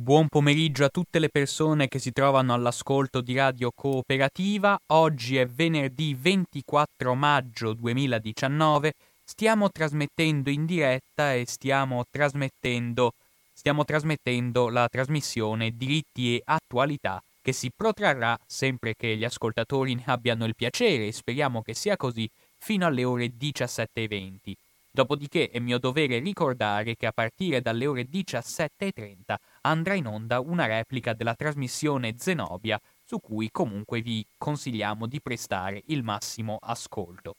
Buon pomeriggio a tutte le persone che si trovano all'ascolto di Radio Cooperativa. Oggi è venerdì 24 maggio 2019. Stiamo trasmettendo in diretta e stiamo trasmettendo, stiamo trasmettendo la trasmissione Diritti e Attualità che si protrarrà sempre che gli ascoltatori ne abbiano il piacere e speriamo che sia così fino alle ore 17.20. Dopodiché è mio dovere ricordare che a partire dalle ore 17.30 andrà in onda una replica della trasmissione Zenobia, su cui comunque vi consigliamo di prestare il massimo ascolto.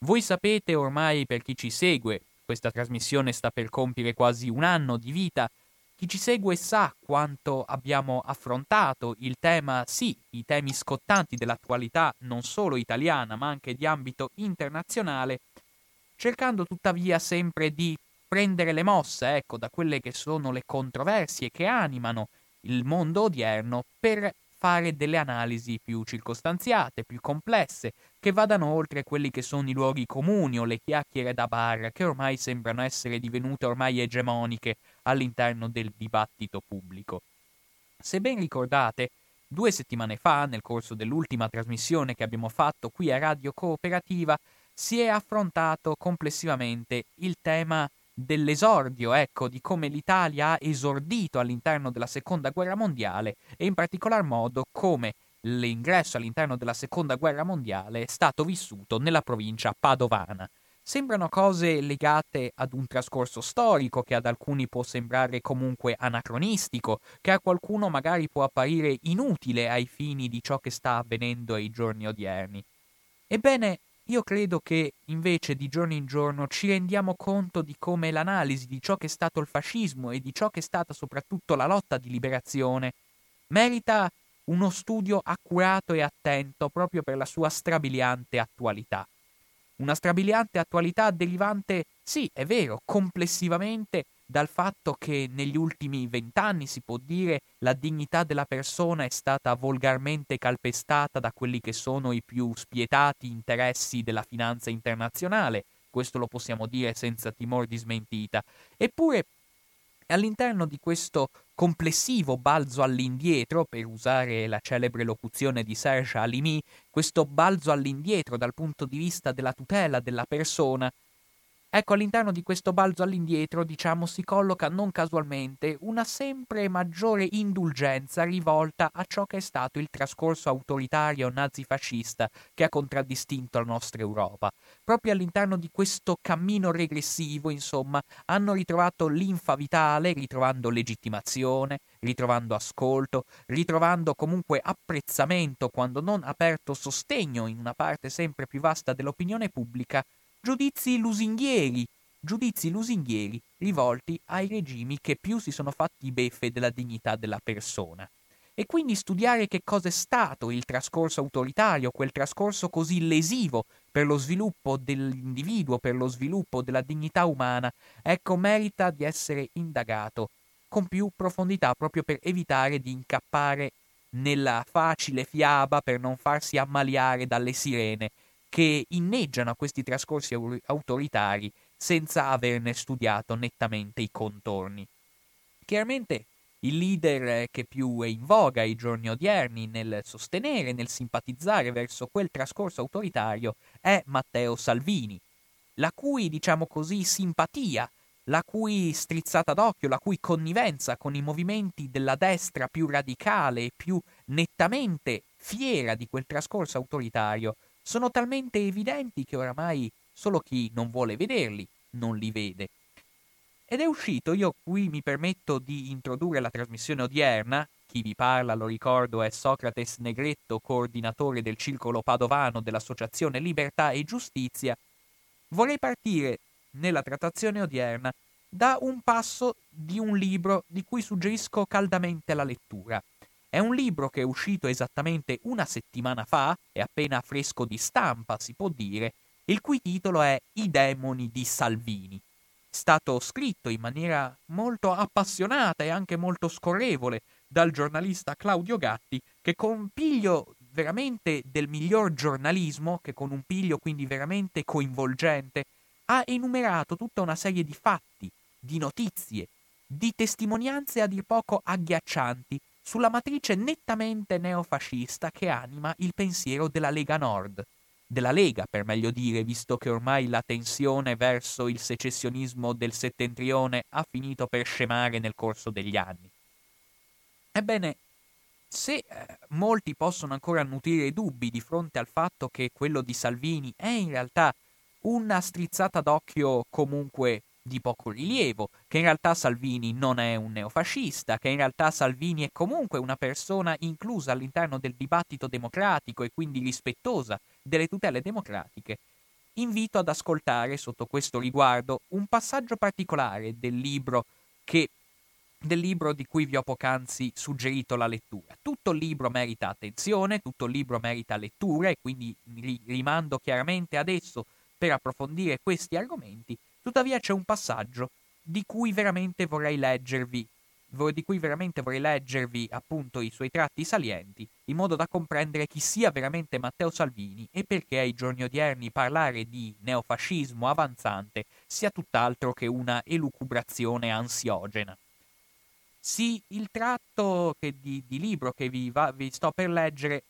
Voi sapete ormai per chi ci segue, questa trasmissione sta per compiere quasi un anno di vita, chi ci segue sa quanto abbiamo affrontato il tema, sì, i temi scottanti dell'attualità non solo italiana ma anche di ambito internazionale, cercando tuttavia sempre di prendere le mosse, ecco, da quelle che sono le controversie che animano il mondo odierno per fare delle analisi più circostanziate, più complesse, che vadano oltre quelli che sono i luoghi comuni o le chiacchiere da bar che ormai sembrano essere divenute ormai egemoniche all'interno del dibattito pubblico. Se ben ricordate, due settimane fa, nel corso dell'ultima trasmissione che abbiamo fatto qui a Radio Cooperativa, si è affrontato complessivamente il tema dell'esordio, ecco, di come l'Italia ha esordito all'interno della Seconda Guerra Mondiale e in particolar modo come l'ingresso all'interno della Seconda Guerra Mondiale è stato vissuto nella provincia padovana. Sembrano cose legate ad un trascorso storico che ad alcuni può sembrare comunque anacronistico, che a qualcuno magari può apparire inutile ai fini di ciò che sta avvenendo ai giorni odierni. Ebbene, io credo che invece di giorno in giorno ci rendiamo conto di come l'analisi di ciò che è stato il fascismo e di ciò che è stata soprattutto la lotta di liberazione merita uno studio accurato e attento proprio per la sua strabiliante attualità. Una strabiliante attualità derivante, sì, è vero, complessivamente dal fatto che negli ultimi vent'anni, si può dire, la dignità della persona è stata volgarmente calpestata da quelli che sono i più spietati interessi della finanza internazionale, questo lo possiamo dire senza timore di smentita. Eppure, all'interno di questo complessivo balzo all'indietro, per usare la celebre locuzione di Serge Alimi, questo balzo all'indietro dal punto di vista della tutela della persona, Ecco, all'interno di questo balzo all'indietro, diciamo, si colloca non casualmente una sempre maggiore indulgenza rivolta a ciò che è stato il trascorso autoritario nazifascista che ha contraddistinto la nostra Europa. Proprio all'interno di questo cammino regressivo, insomma, hanno ritrovato linfa vitale, ritrovando legittimazione, ritrovando ascolto, ritrovando comunque apprezzamento, quando non aperto sostegno in una parte sempre più vasta dell'opinione pubblica, giudizi lusinghieri, giudizi lusinghieri rivolti ai regimi che più si sono fatti beffe della dignità della persona. E quindi studiare che cosa è stato il trascorso autoritario, quel trascorso così lesivo per lo sviluppo dell'individuo, per lo sviluppo della dignità umana, ecco, merita di essere indagato con più profondità proprio per evitare di incappare nella facile fiaba per non farsi ammaliare dalle sirene che inneggiano a questi trascorsi autoritari senza averne studiato nettamente i contorni. Chiaramente il leader che più è in voga ai giorni odierni nel sostenere, nel simpatizzare verso quel trascorso autoritario è Matteo Salvini. la cui, diciamo così, simpatia, la cui strizzata d'occhio, la cui connivenza con i movimenti della destra più radicale e più nettamente fiera di quel trascorso autoritario sono talmente evidenti che oramai solo chi non vuole vederli non li vede. Ed è uscito, io qui mi permetto di introdurre la trasmissione odierna, chi vi parla, lo ricordo, è Socrates Negretto, coordinatore del circolo padovano dell'Associazione Libertà e Giustizia, vorrei partire nella trattazione odierna da un passo di un libro di cui suggerisco caldamente la lettura. È un libro che è uscito esattamente una settimana fa, è appena fresco di stampa, si può dire, il cui titolo è I demoni di Salvini. Stato scritto in maniera molto appassionata e anche molto scorrevole dal giornalista Claudio Gatti, che con piglio veramente del miglior giornalismo, che con un piglio quindi veramente coinvolgente, ha enumerato tutta una serie di fatti, di notizie, di testimonianze a dir poco agghiaccianti sulla matrice nettamente neofascista che anima il pensiero della Lega Nord, della Lega per meglio dire, visto che ormai la tensione verso il secessionismo del settentrione ha finito per scemare nel corso degli anni. Ebbene, se eh, molti possono ancora nutrire dubbi di fronte al fatto che quello di Salvini è in realtà una strizzata d'occhio comunque di poco rilievo, che in realtà Salvini non è un neofascista, che in realtà Salvini è comunque una persona inclusa all'interno del dibattito democratico e quindi rispettosa delle tutele democratiche, invito ad ascoltare sotto questo riguardo un passaggio particolare del libro che del libro di cui vi ho poc'anzi suggerito la lettura. Tutto il libro merita attenzione, tutto il libro merita lettura e quindi rimando chiaramente ad esso per approfondire questi argomenti, tuttavia c'è un passaggio di cui veramente vorrei leggervi di cui veramente vorrei leggervi appunto i suoi tratti salienti, in modo da comprendere chi sia veramente Matteo Salvini e perché ai giorni odierni parlare di neofascismo avanzante sia tutt'altro che una elucubrazione ansiogena. Sì, il tratto di, di, libro che vi, va, vi sto per leggere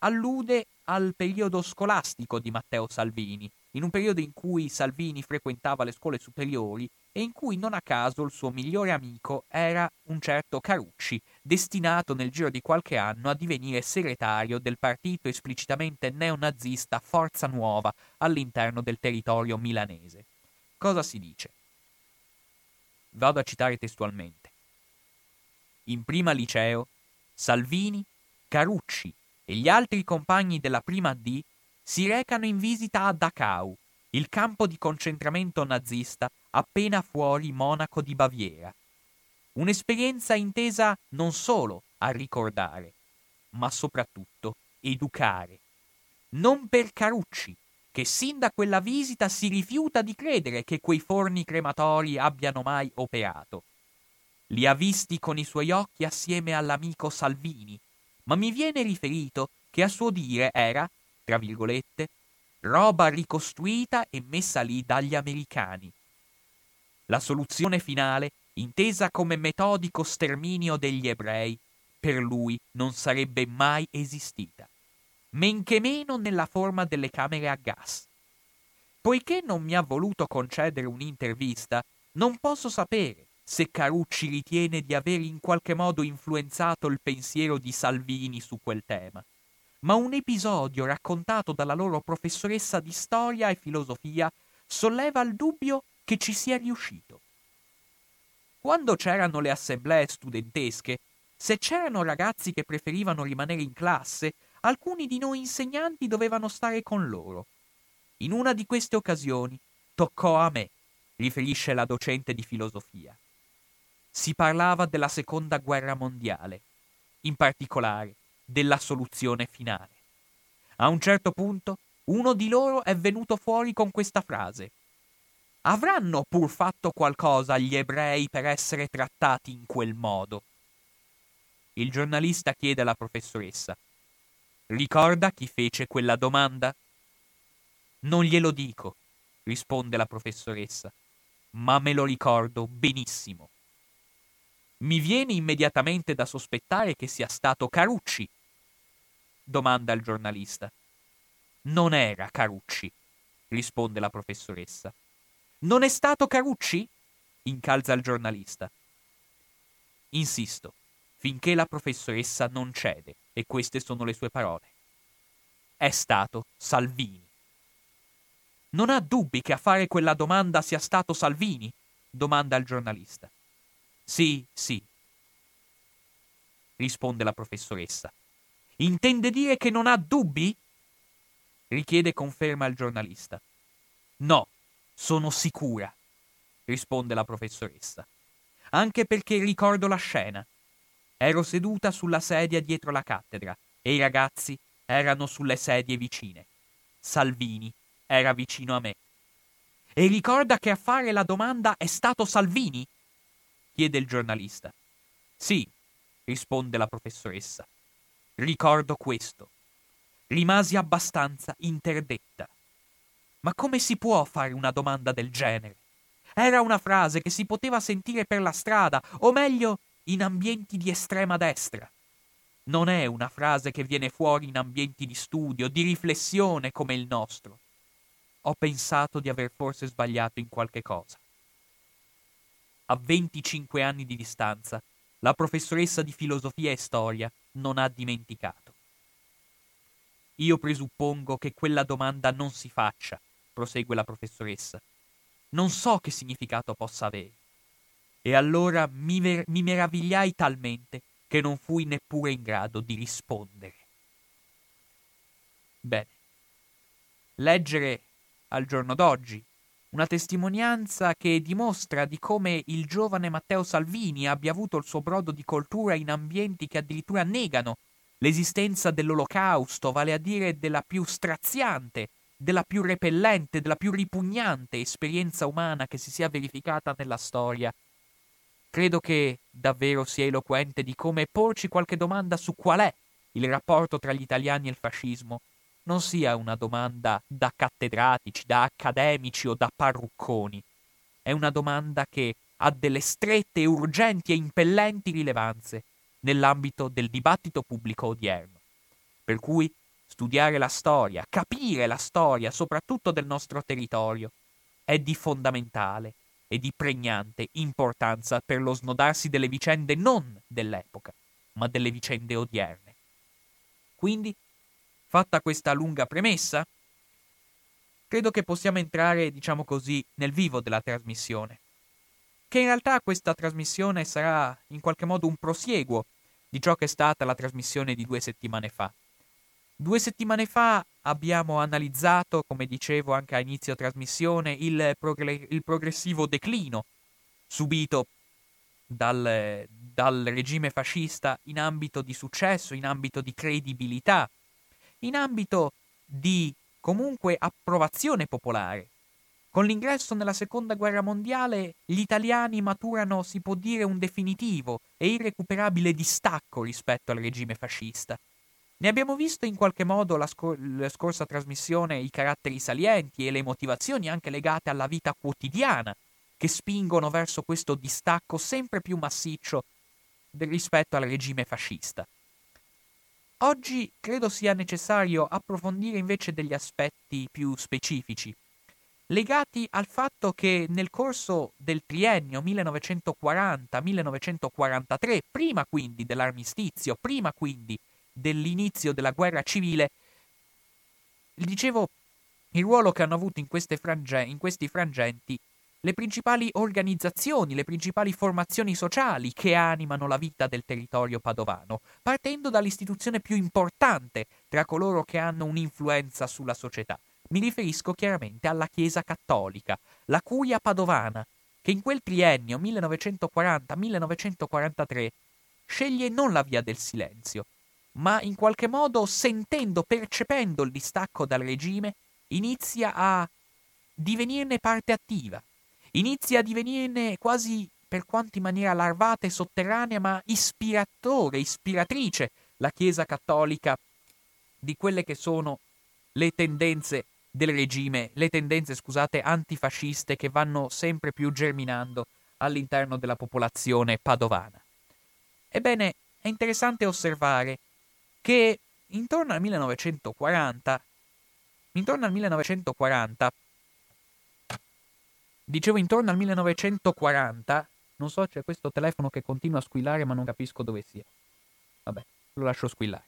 allude al periodo scolastico di Matteo Salvini, in un periodo in cui Salvini frequentava le scuole superiori e in cui non a caso il suo migliore amico era un certo Carucci, destinato nel giro di qualche anno a divenire segretario del partito esplicitamente neonazista Forza Nuova all'interno del territorio milanese. Cosa si dice? Vado a citare testualmente. In prima liceo, Salvini, Carucci e gli altri compagni della prima D si recano in visita a Dachau, il campo di concentramento nazista appena fuori Monaco di Baviera. Un'esperienza intesa non solo a ricordare, ma soprattutto educare. Non per Carucci, che sin da quella visita si rifiuta di credere che quei forni crematori abbiano mai operato. Li ha visti con i suoi occhi assieme all'amico Salvini, ma mi viene riferito che a suo dire era tra virgolette, roba ricostruita e messa lì dagli americani. La soluzione finale, intesa come metodico sterminio degli ebrei, per lui non sarebbe mai esistita, men che meno nella forma delle camere a gas. Poiché non mi ha voluto concedere un'intervista, non posso sapere se Carucci ritiene di aver in qualche modo influenzato il pensiero di Salvini su quel tema ma un episodio raccontato dalla loro professoressa di storia e filosofia solleva il dubbio che ci sia riuscito. Quando c'erano le assemblee studentesche, se c'erano ragazzi che preferivano rimanere in classe, alcuni di noi insegnanti dovevano stare con loro. In una di queste occasioni toccò a me, riferisce la docente di filosofia. Si parlava della seconda guerra mondiale, in particolare della soluzione finale. A un certo punto uno di loro è venuto fuori con questa frase. Avranno pur fatto qualcosa gli ebrei per essere trattati in quel modo? Il giornalista chiede alla professoressa. Ricorda chi fece quella domanda? Non glielo dico, risponde la professoressa, ma me lo ricordo benissimo. Mi viene immediatamente da sospettare che sia stato Carucci domanda il giornalista. Non era Carucci, risponde la professoressa. Non è stato Carucci? incalza il giornalista. Insisto, finché la professoressa non cede, e queste sono le sue parole. È stato Salvini. Non ha dubbi che a fare quella domanda sia stato Salvini? domanda il giornalista. Sì, sì, risponde la professoressa. Intende dire che non ha dubbi? richiede conferma il giornalista. No, sono sicura, risponde la professoressa. Anche perché ricordo la scena. Ero seduta sulla sedia dietro la cattedra e i ragazzi erano sulle sedie vicine. Salvini era vicino a me. E ricorda che a fare la domanda è stato Salvini? chiede il giornalista. Sì, risponde la professoressa. Ricordo questo. Rimasi abbastanza interdetta. Ma come si può fare una domanda del genere? Era una frase che si poteva sentire per la strada, o meglio, in ambienti di estrema destra. Non è una frase che viene fuori in ambienti di studio, di riflessione come il nostro. Ho pensato di aver forse sbagliato in qualche cosa. A 25 anni di distanza, la professoressa di filosofia e storia non ha dimenticato. Io presuppongo che quella domanda non si faccia, prosegue la professoressa. Non so che significato possa avere. E allora mi, ver- mi meravigliai talmente che non fui neppure in grado di rispondere. Bene. Leggere al giorno d'oggi una testimonianza che dimostra di come il giovane Matteo Salvini abbia avuto il suo brodo di coltura in ambienti che addirittura negano l'esistenza dell'olocausto, vale a dire della più straziante, della più repellente, della più ripugnante esperienza umana che si sia verificata nella storia. Credo che davvero sia eloquente di come porci qualche domanda su qual è il rapporto tra gli italiani e il fascismo non sia una domanda da cattedratici, da accademici o da parrucconi. È una domanda che ha delle strette, urgenti e impellenti rilevanze nell'ambito del dibattito pubblico odierno. Per cui studiare la storia, capire la storia, soprattutto del nostro territorio, è di fondamentale e di pregnante importanza per lo snodarsi delle vicende non dell'epoca, ma delle vicende odierne. Quindi Fatta questa lunga premessa, credo che possiamo entrare, diciamo così, nel vivo della trasmissione. Che in realtà questa trasmissione sarà in qualche modo un prosieguo di ciò che è stata la trasmissione di due settimane fa. Due settimane fa abbiamo analizzato, come dicevo anche a inizio trasmissione, il, progre- il progressivo declino subito dal, dal regime fascista in ambito di successo, in ambito di credibilità, in ambito di comunque approvazione popolare. Con l'ingresso nella seconda guerra mondiale gli italiani maturano, si può dire, un definitivo e irrecuperabile distacco rispetto al regime fascista. Ne abbiamo visto in qualche modo la, scor- la scorsa trasmissione i caratteri salienti e le motivazioni anche legate alla vita quotidiana che spingono verso questo distacco sempre più massiccio rispetto al regime fascista. Oggi credo sia necessario approfondire invece degli aspetti più specifici, legati al fatto che nel corso del triennio 1940-1943, prima quindi dell'armistizio, prima quindi dell'inizio della guerra civile, dicevo, il ruolo che hanno avuto in, frange- in questi frangenti le principali organizzazioni, le principali formazioni sociali che animano la vita del territorio padovano, partendo dall'istituzione più importante tra coloro che hanno un'influenza sulla società. Mi riferisco chiaramente alla Chiesa Cattolica, la Curia Padovana, che in quel triennio 1940-1943 sceglie non la via del silenzio, ma in qualche modo sentendo, percependo il distacco dal regime, inizia a divenirne parte attiva, inizia a divenirne quasi per quanto in maniera larvata e sotterranea, ma ispiratore, ispiratrice la Chiesa cattolica di quelle che sono le tendenze del regime, le tendenze, scusate, antifasciste che vanno sempre più germinando all'interno della popolazione padovana. Ebbene, è interessante osservare che intorno al 1940 intorno al 1940, dicevo intorno al 1940, non so, c'è questo telefono che continua a squillare ma non capisco dove sia. Vabbè, lo lascio squillare.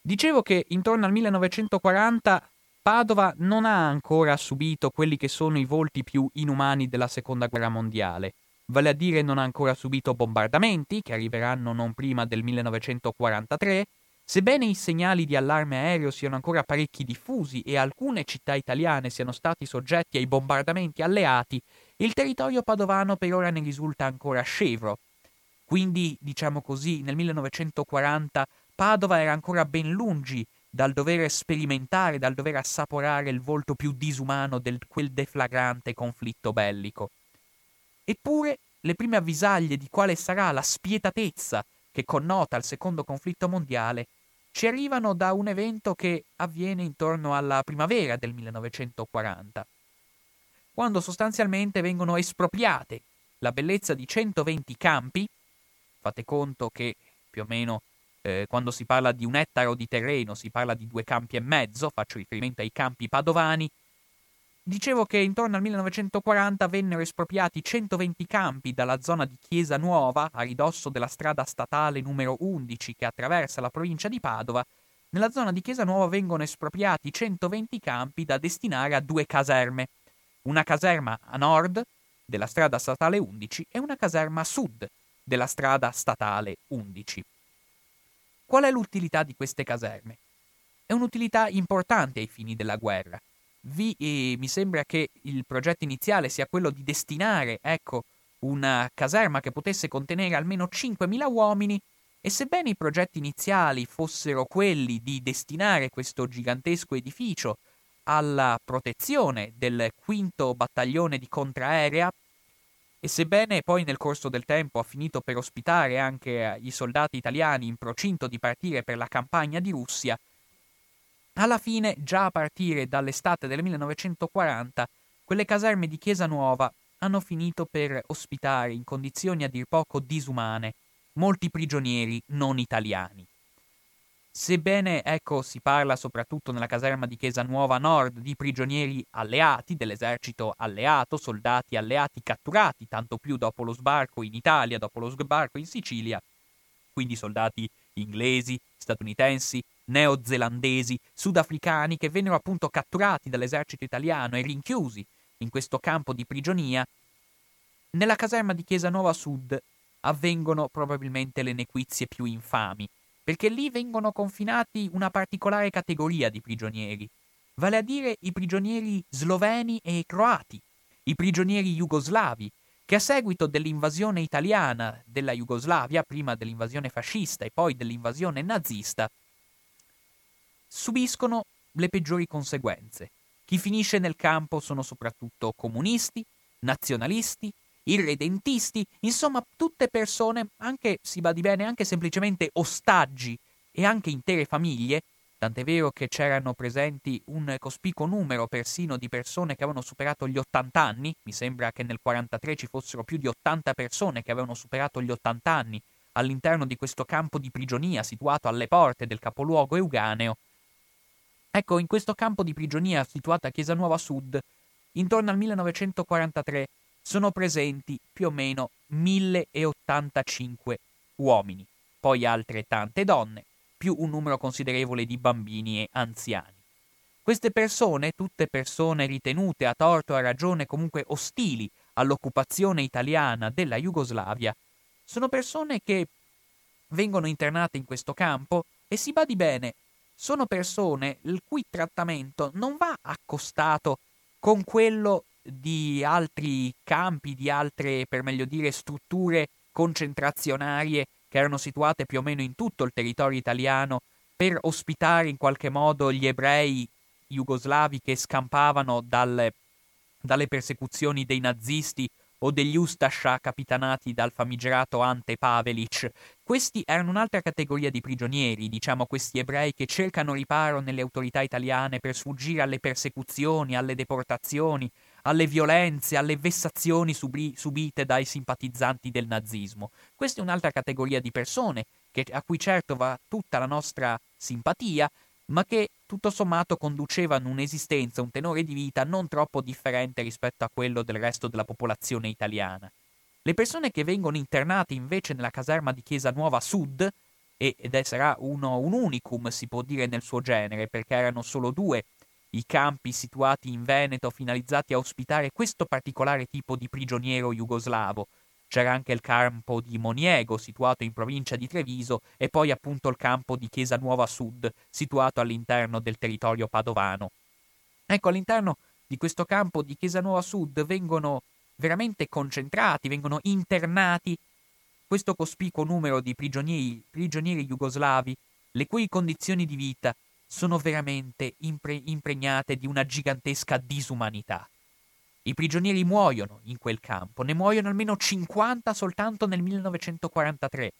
Dicevo che intorno al 1940 Padova non ha ancora subito quelli che sono i volti più inumani della Seconda Guerra Mondiale, vale a dire non ha ancora subito bombardamenti, che arriveranno non prima del 1943, sebbene i segnali di allarme aereo siano ancora parecchi diffusi e alcune città italiane siano stati soggetti ai bombardamenti alleati, il territorio padovano per ora ne risulta ancora scevro. Quindi, diciamo così, nel 1940 Padova era ancora ben lungi dal dover sperimentare, dal dover assaporare il volto più disumano di quel deflagrante conflitto bellico. Eppure le prime avvisaglie di quale sarà la spietatezza che connota il secondo conflitto mondiale ci arrivano da un evento che avviene intorno alla primavera del 1940, quando sostanzialmente vengono espropriate la bellezza di 120 campi, fate conto che più o meno eh, quando si parla di un ettaro di terreno si parla di due campi e mezzo, faccio riferimento ai campi padovani. Dicevo che intorno al 1940 vennero espropriati 120 campi dalla zona di Chiesa Nuova, a ridosso della strada statale numero 11 che attraversa la provincia di Padova. Nella zona di Chiesa Nuova vengono espropriati 120 campi da destinare a due caserme. Una caserma a nord della strada statale 11 e una caserma a sud della strada statale 11. Qual è l'utilità di queste caserme? È un'utilità importante ai fini della guerra. Vi, eh, mi sembra che il progetto iniziale sia quello di destinare, ecco, una caserma che potesse contenere almeno 5.000 uomini e sebbene i progetti iniziali fossero quelli di destinare questo gigantesco edificio alla protezione del quinto battaglione di contraerea, e sebbene poi nel corso del tempo ha finito per ospitare anche i soldati italiani in procinto di partire per la campagna di Russia, alla fine, già a partire dall'estate del 1940, quelle caserme di Chiesa Nuova hanno finito per ospitare in condizioni a dir poco disumane molti prigionieri non italiani. Sebbene, ecco, si parla soprattutto nella caserma di Chiesa Nuova Nord di prigionieri alleati, dell'esercito alleato, soldati alleati catturati, tanto più dopo lo sbarco in Italia, dopo lo sbarco in Sicilia, quindi soldati inglesi, statunitensi, neozelandesi, sudafricani che vennero appunto catturati dall'esercito italiano e rinchiusi in questo campo di prigionia, nella caserma di Chiesa Nuova Sud avvengono probabilmente le nequizie più infami, perché lì vengono confinati una particolare categoria di prigionieri, vale a dire i prigionieri sloveni e croati, i prigionieri jugoslavi, che a seguito dell'invasione italiana della Jugoslavia, prima dell'invasione fascista e poi dell'invasione nazista, subiscono le peggiori conseguenze. Chi finisce nel campo sono soprattutto comunisti, nazionalisti, irredentisti, insomma tutte persone, anche si badi bene, anche semplicemente ostaggi e anche intere famiglie, tant'è vero che c'erano presenti un cospicuo numero persino di persone che avevano superato gli 80 anni, mi sembra che nel 43 ci fossero più di 80 persone che avevano superato gli 80 anni all'interno di questo campo di prigionia situato alle porte del capoluogo euganeo. Ecco, in questo campo di prigionia situato a Chiesa Nuova Sud, intorno al 1943 sono presenti più o meno 1085 uomini, poi altre tante donne, più un numero considerevole di bambini e anziani. Queste persone, tutte persone ritenute a torto o a ragione comunque ostili all'occupazione italiana della Jugoslavia, sono persone che vengono internate in questo campo e si badi bene, sono persone il cui trattamento non va accostato con quello di altri campi, di altre, per meglio dire, strutture concentrazionarie che erano situate più o meno in tutto il territorio italiano per ospitare in qualche modo gli ebrei jugoslavi che scampavano dalle, dalle persecuzioni dei nazisti o degli Ustascia capitanati dal famigerato Ante Pavelic. Questi erano un'altra categoria di prigionieri, diciamo questi ebrei che cercano riparo nelle autorità italiane per sfuggire alle persecuzioni, alle deportazioni, alle violenze, alle vessazioni subi- subite dai simpatizzanti del nazismo. Questa è un'altra categoria di persone che, a cui certo va tutta la nostra simpatia, ma che tutto sommato conducevano un'esistenza, un tenore di vita non troppo differente rispetto a quello del resto della popolazione italiana. Le persone che vengono internate invece nella caserma di Chiesa Nuova Sud, ed sarà uno, un unicum si può dire nel suo genere, perché erano solo due i campi situati in Veneto finalizzati a ospitare questo particolare tipo di prigioniero jugoslavo, c'era anche il campo di Moniego, situato in provincia di Treviso, e poi appunto il campo di Chiesa Nuova Sud, situato all'interno del territorio padovano. Ecco, all'interno di questo campo di Chiesa Nuova Sud vengono veramente concentrati, vengono internati questo cospicuo numero di prigionieri, prigionieri jugoslavi, le cui condizioni di vita sono veramente impre- impregnate di una gigantesca disumanità. I prigionieri muoiono in quel campo, ne muoiono almeno 50 soltanto nel 1943.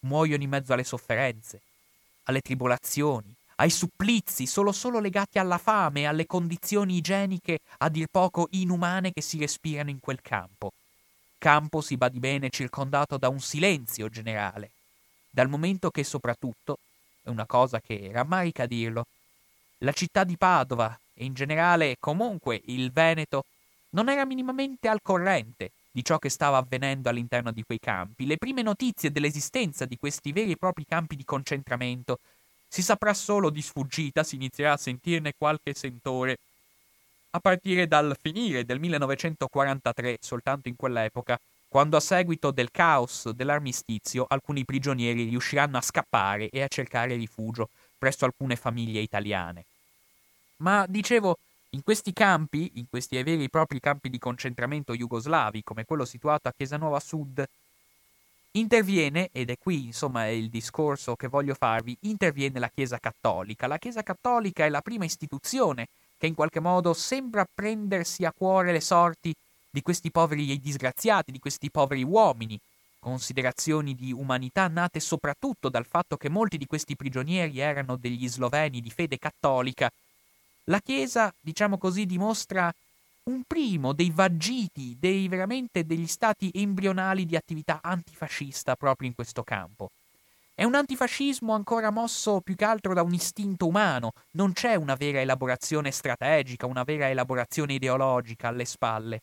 Muoiono in mezzo alle sofferenze, alle tribolazioni, ai supplizi solo solo legati alla fame e alle condizioni igieniche a dir poco inumane che si respirano in quel campo. Campo, si badi bene, circondato da un silenzio generale, dal momento che soprattutto, è una cosa che rammarica dirlo, la città di Padova e in generale comunque il Veneto non era minimamente al corrente di ciò che stava avvenendo all'interno di quei campi. Le prime notizie dell'esistenza di questi veri e propri campi di concentramento si saprà solo di sfuggita, si inizierà a sentirne qualche sentore a partire dal finire del 1943, soltanto in quell'epoca, quando a seguito del caos dell'armistizio alcuni prigionieri riusciranno a scappare e a cercare rifugio presso alcune famiglie italiane. Ma dicevo, in questi campi, in questi veri e propri campi di concentramento jugoslavi, come quello situato a Chiesanuova Sud, interviene, ed è qui insomma il discorso che voglio farvi, interviene la Chiesa Cattolica. La Chiesa Cattolica è la prima istituzione che in qualche modo sembra prendersi a cuore le sorti di questi poveri disgraziati, di questi poveri uomini, considerazioni di umanità nate soprattutto dal fatto che molti di questi prigionieri erano degli sloveni di fede cattolica la Chiesa, diciamo così, dimostra un primo dei vaggiti, dei veramente degli stati embrionali di attività antifascista proprio in questo campo. È un antifascismo ancora mosso più che altro da un istinto umano, non c'è una vera elaborazione strategica, una vera elaborazione ideologica alle spalle.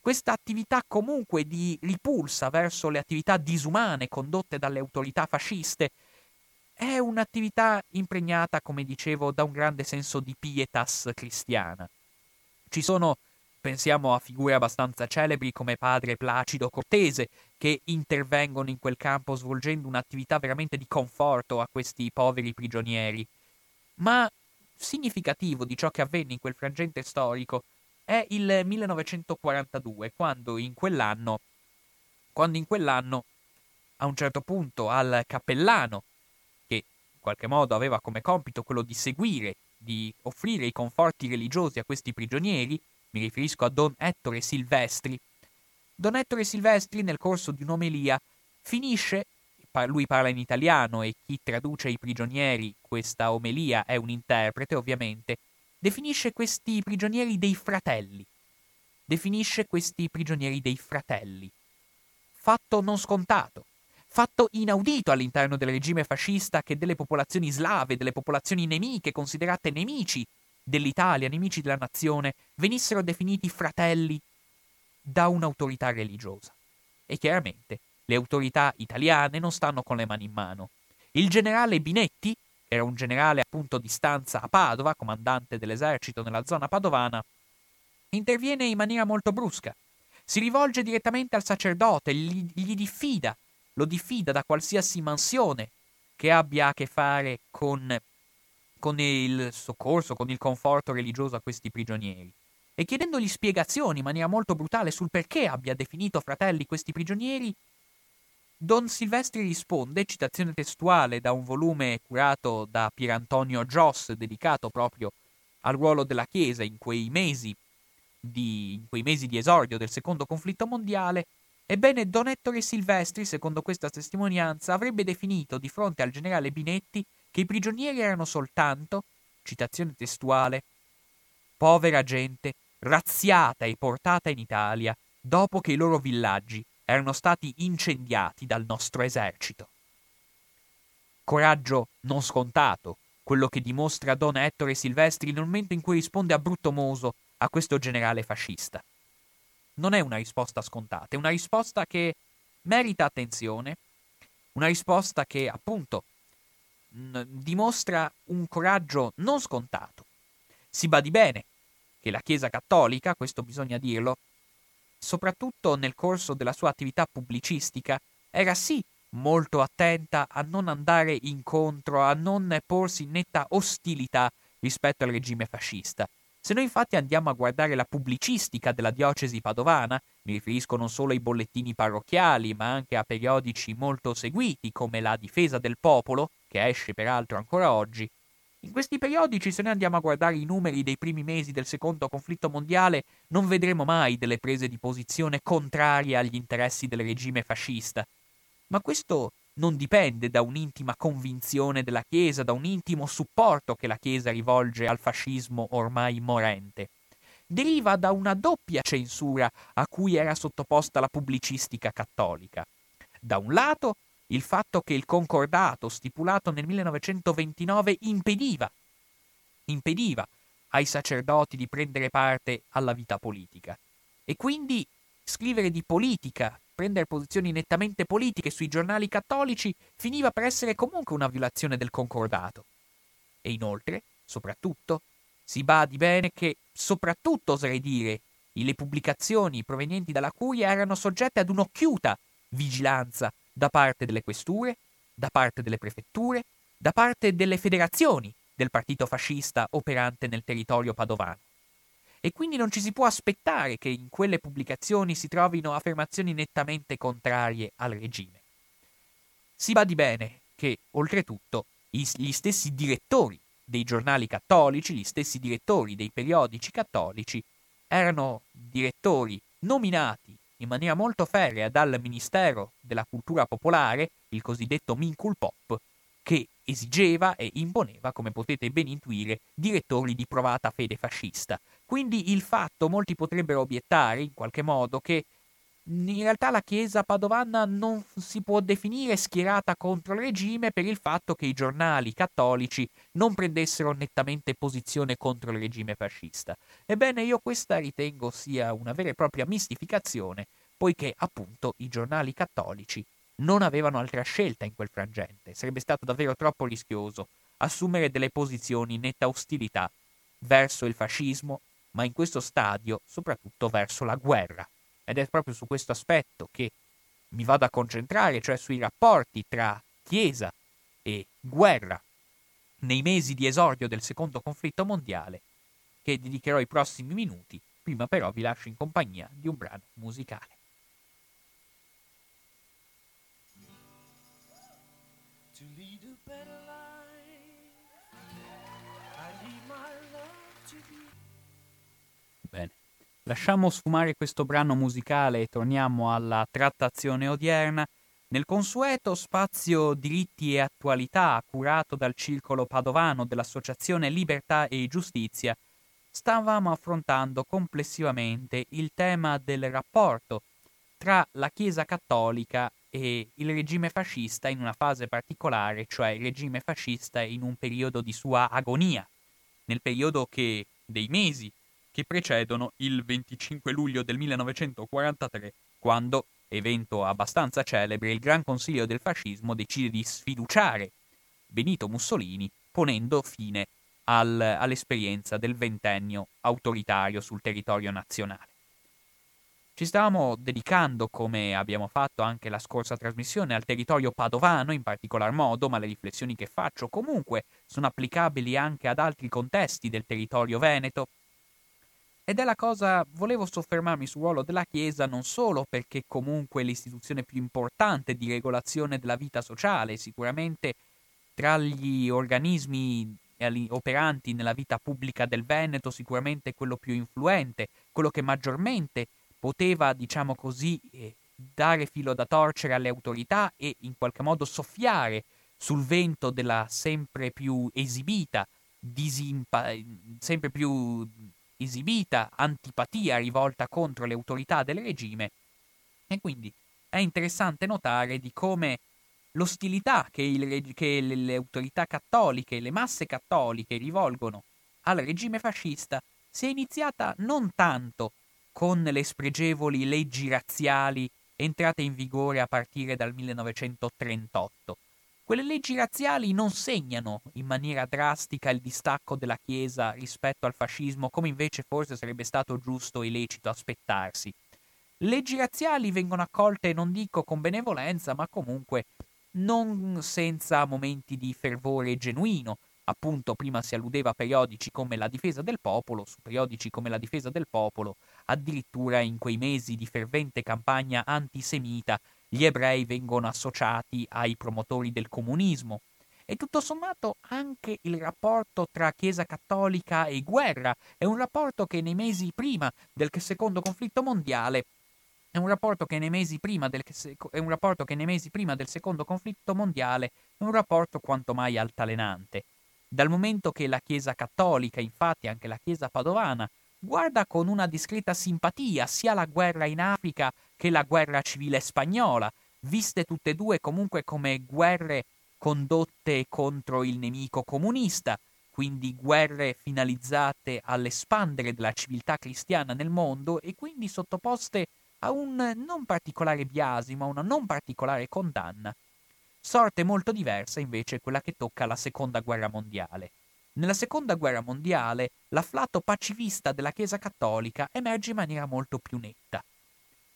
Questa attività comunque di ripulsa verso le attività disumane condotte dalle autorità fasciste è un'attività impregnata, come dicevo, da un grande senso di pietas cristiana. Ci sono, pensiamo a figure abbastanza celebri come padre Placido Cortese, che intervengono in quel campo svolgendo un'attività veramente di conforto a questi poveri prigionieri. Ma significativo di ciò che avvenne in quel frangente storico è il 1942, quando in quell'anno, quando in quell'anno a un certo punto al cappellano qualche modo aveva come compito quello di seguire, di offrire i conforti religiosi a questi prigionieri, mi riferisco a Don Ettore Silvestri. Don Ettore Silvestri, nel corso di un'omelia, finisce, lui parla in italiano e chi traduce i prigionieri questa omelia è un interprete ovviamente, definisce questi prigionieri dei fratelli. Definisce questi prigionieri dei fratelli. Fatto non scontato, fatto inaudito all'interno del regime fascista che delle popolazioni slave, delle popolazioni nemiche, considerate nemici dell'Italia, nemici della nazione, venissero definiti fratelli da un'autorità religiosa. E chiaramente le autorità italiane non stanno con le mani in mano. Il generale Binetti, era un generale appunto di stanza a Padova, comandante dell'esercito nella zona padovana, interviene in maniera molto brusca. Si rivolge direttamente al sacerdote, gli, gli diffida lo diffida da qualsiasi mansione che abbia a che fare con, con il soccorso, con il conforto religioso a questi prigionieri. E chiedendogli spiegazioni in maniera molto brutale sul perché abbia definito fratelli questi prigionieri, Don Silvestri risponde, citazione testuale da un volume curato da Pierantonio Joss, dedicato proprio al ruolo della Chiesa in quei mesi di, in quei mesi di esordio del secondo conflitto mondiale, Ebbene, Don Ettore Silvestri, secondo questa testimonianza, avrebbe definito di fronte al generale Binetti che i prigionieri erano soltanto, citazione testuale, povera gente razziata e portata in Italia dopo che i loro villaggi erano stati incendiati dal nostro esercito. Coraggio non scontato, quello che dimostra Don Ettore Silvestri nel momento in cui risponde a brutto moso a questo generale fascista. Non è una risposta scontata, è una risposta che merita attenzione, una risposta che appunto dimostra un coraggio non scontato. Si badi bene che la Chiesa cattolica, questo bisogna dirlo, soprattutto nel corso della sua attività pubblicistica, era sì molto attenta a non andare incontro, a non porsi in netta ostilità rispetto al regime fascista. Se noi infatti andiamo a guardare la pubblicistica della diocesi padovana, mi riferisco non solo ai bollettini parrocchiali, ma anche a periodici molto seguiti come la Difesa del Popolo, che esce peraltro ancora oggi, in questi periodici, se noi andiamo a guardare i numeri dei primi mesi del secondo conflitto mondiale, non vedremo mai delle prese di posizione contrarie agli interessi del regime fascista. Ma questo non dipende da un'intima convinzione della Chiesa, da un intimo supporto che la Chiesa rivolge al fascismo ormai morente. Deriva da una doppia censura a cui era sottoposta la pubblicistica cattolica. Da un lato, il fatto che il concordato stipulato nel 1929 impediva, impediva ai sacerdoti di prendere parte alla vita politica. E quindi scrivere di politica, prendere posizioni nettamente politiche sui giornali cattolici finiva per essere comunque una violazione del concordato. E inoltre, soprattutto, si badi bene che, soprattutto oserei dire, le pubblicazioni provenienti dalla curia erano soggette ad un'occhiuta vigilanza da parte delle questure, da parte delle prefetture, da parte delle federazioni del partito fascista operante nel territorio padovano e quindi non ci si può aspettare che in quelle pubblicazioni si trovino affermazioni nettamente contrarie al regime. Si badi bene che, oltretutto, gli stessi direttori dei giornali cattolici, gli stessi direttori dei periodici cattolici, erano direttori nominati in maniera molto ferrea dal Ministero della Cultura Popolare, il cosiddetto Mincul Pop, che esigeva e imponeva, come potete ben intuire, direttori di provata fede fascista. Quindi il fatto, molti potrebbero obiettare in qualche modo, che in realtà la Chiesa padovana non si può definire schierata contro il regime per il fatto che i giornali cattolici non prendessero nettamente posizione contro il regime fascista. Ebbene, io questa ritengo sia una vera e propria mistificazione, poiché appunto i giornali cattolici non avevano altra scelta in quel frangente. Sarebbe stato davvero troppo rischioso assumere delle posizioni in netta ostilità verso il fascismo, ma in questo stadio soprattutto verso la guerra. Ed è proprio su questo aspetto che mi vado a concentrare, cioè sui rapporti tra Chiesa e guerra nei mesi di esordio del secondo conflitto mondiale, che dedicherò i prossimi minuti. Prima però vi lascio in compagnia di un brano musicale. Bene. Lasciamo sfumare questo brano musicale e torniamo alla trattazione odierna. Nel consueto spazio diritti e attualità curato dal circolo padovano dell'Associazione Libertà e Giustizia, stavamo affrontando complessivamente il tema del rapporto tra la Chiesa cattolica e il regime fascista in una fase particolare, cioè il regime fascista in un periodo di sua agonia, nel periodo che dei mesi che precedono il 25 luglio del 1943, quando, evento abbastanza celebre, il Gran Consiglio del Fascismo decide di sfiduciare Benito Mussolini, ponendo fine al, all'esperienza del ventennio autoritario sul territorio nazionale. Ci stavamo dedicando, come abbiamo fatto anche la scorsa trasmissione, al territorio padovano in particolar modo, ma le riflessioni che faccio comunque sono applicabili anche ad altri contesti del territorio veneto, ed è la cosa, volevo soffermarmi sul ruolo della Chiesa non solo perché comunque è l'istituzione più importante di regolazione della vita sociale, sicuramente tra gli organismi operanti nella vita pubblica del Veneto, sicuramente quello più influente, quello che maggiormente poteva, diciamo così, eh, dare filo da torcere alle autorità e in qualche modo soffiare sul vento della sempre più esibita, disimpa- sempre più esibita antipatia rivolta contro le autorità del regime e quindi è interessante notare di come l'ostilità che, il, che le autorità cattoliche, le masse cattoliche rivolgono al regime fascista si è iniziata non tanto con le spregevoli leggi razziali entrate in vigore a partire dal 1938. Quelle leggi razziali non segnano in maniera drastica il distacco della Chiesa rispetto al fascismo, come invece forse sarebbe stato giusto e lecito aspettarsi. Leggi razziali vengono accolte, non dico con benevolenza, ma comunque non senza momenti di fervore genuino. Appunto, prima si alludeva a periodici come La difesa del popolo, su periodici come La difesa del popolo, addirittura in quei mesi di fervente campagna antisemita, gli ebrei vengono associati ai promotori del comunismo. E tutto sommato anche il rapporto tra Chiesa cattolica e guerra è un rapporto che nei mesi prima del secondo conflitto mondiale è un rapporto che nei mesi prima del, prima del secondo conflitto mondiale è un rapporto quanto mai altalenante. Dal momento che la Chiesa cattolica, infatti anche la Chiesa padovana, guarda con una discreta simpatia sia la guerra in Africa che la guerra civile spagnola, viste tutte e due comunque come guerre condotte contro il nemico comunista, quindi guerre finalizzate all'espandere della civiltà cristiana nel mondo e quindi sottoposte a un non particolare biasimo, a una non particolare condanna. Sorte molto diversa invece quella che tocca la seconda guerra mondiale. Nella seconda guerra mondiale l'afflato pacifista della Chiesa cattolica emerge in maniera molto più netta.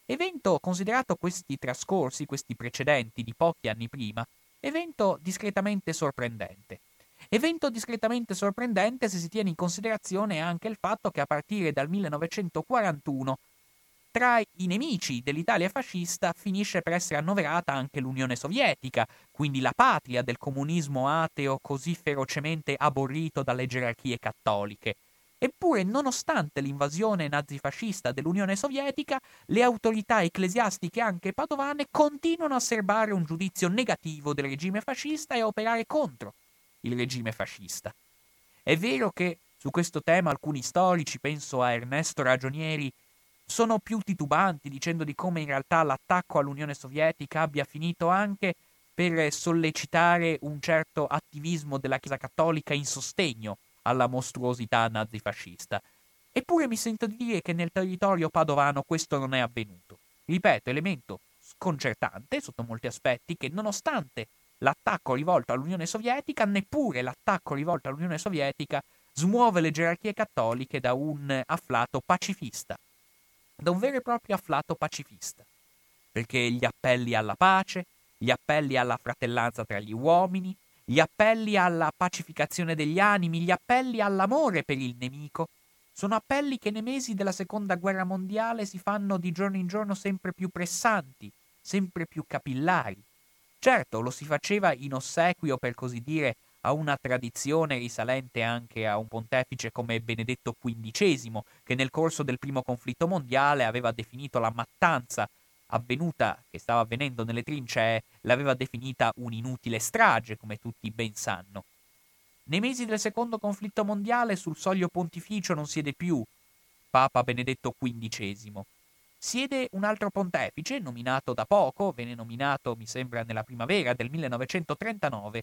Evento considerato questi trascorsi, questi precedenti di pochi anni prima, evento discretamente sorprendente. Evento discretamente sorprendente se si tiene in considerazione anche il fatto che a partire dal 1941 tra i nemici dell'Italia fascista finisce per essere annoverata anche l'Unione Sovietica, quindi la patria del comunismo ateo così ferocemente aborrito dalle gerarchie cattoliche. Eppure, nonostante l'invasione nazifascista dell'Unione Sovietica, le autorità ecclesiastiche anche padovane continuano a serbare un giudizio negativo del regime fascista e a operare contro il regime fascista. È vero che su questo tema alcuni storici, penso a Ernesto Ragionieri, sono più titubanti dicendo di come in realtà l'attacco all'Unione Sovietica abbia finito anche per sollecitare un certo attivismo della Chiesa Cattolica in sostegno alla mostruosità nazifascista. Eppure mi sento di dire che nel territorio padovano questo non è avvenuto. Ripeto, elemento sconcertante sotto molti aspetti che nonostante l'attacco rivolto all'Unione Sovietica, neppure l'attacco rivolto all'Unione Sovietica smuove le gerarchie cattoliche da un afflato pacifista da un vero e proprio afflato pacifista, perché gli appelli alla pace, gli appelli alla fratellanza tra gli uomini, gli appelli alla pacificazione degli animi, gli appelli all'amore per il nemico, sono appelli che nei mesi della seconda guerra mondiale si fanno di giorno in giorno sempre più pressanti, sempre più capillari. Certo, lo si faceva in ossequio, per così dire, a una tradizione risalente anche a un pontefice come Benedetto XV, che nel corso del primo conflitto mondiale aveva definito la mattanza avvenuta, che stava avvenendo nelle trincee, l'aveva definita un'inutile strage, come tutti ben sanno. Nei mesi del secondo conflitto mondiale sul soglio pontificio non siede più Papa Benedetto XV. Siede un altro pontefice, nominato da poco, venne nominato mi sembra nella primavera del 1939,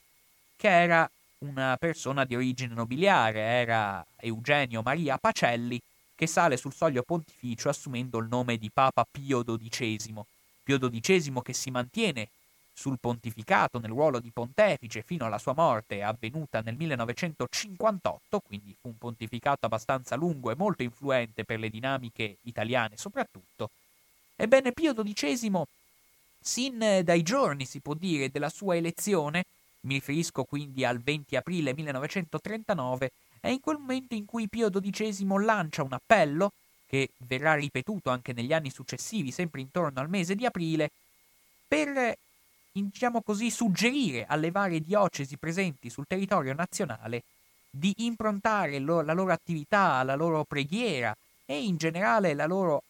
che era una persona di origine nobiliare, era Eugenio Maria Pacelli, che sale sul soglio pontificio assumendo il nome di Papa Pio XII. Pio XII che si mantiene sul pontificato nel ruolo di pontefice fino alla sua morte avvenuta nel 1958, quindi fu un pontificato abbastanza lungo e molto influente per le dinamiche italiane soprattutto. Ebbene Pio XII, sin dai giorni, si può dire, della sua elezione, mi riferisco quindi al 20 aprile 1939, è in quel momento in cui Pio XII lancia un appello, che verrà ripetuto anche negli anni successivi, sempre intorno al mese di aprile, per, diciamo così, suggerire alle varie diocesi presenti sul territorio nazionale di improntare lo, la loro attività, la loro preghiera e in generale la loro,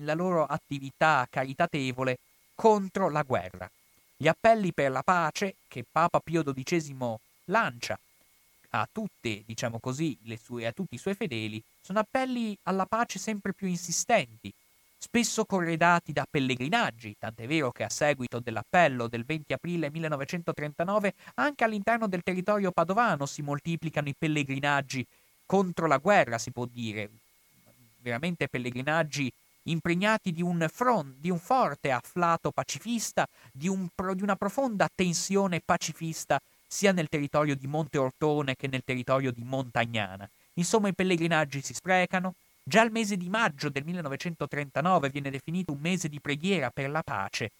la loro attività caritatevole contro la guerra. Gli appelli per la pace che Papa Pio XII lancia a tutte, diciamo così, sue, a tutti i suoi fedeli, sono appelli alla pace sempre più insistenti, spesso corredati da pellegrinaggi, tant'è vero che a seguito dell'appello del 20 aprile 1939 anche all'interno del territorio padovano si moltiplicano i pellegrinaggi contro la guerra, si può dire, veramente pellegrinaggi impregnati di un, front, di un forte afflato pacifista, di, un, di una profonda tensione pacifista sia nel territorio di Monte Ortone che nel territorio di Montagnana. Insomma, i pellegrinaggi si sprecano. Già il mese di maggio del 1939 viene definito un mese di preghiera per la pace.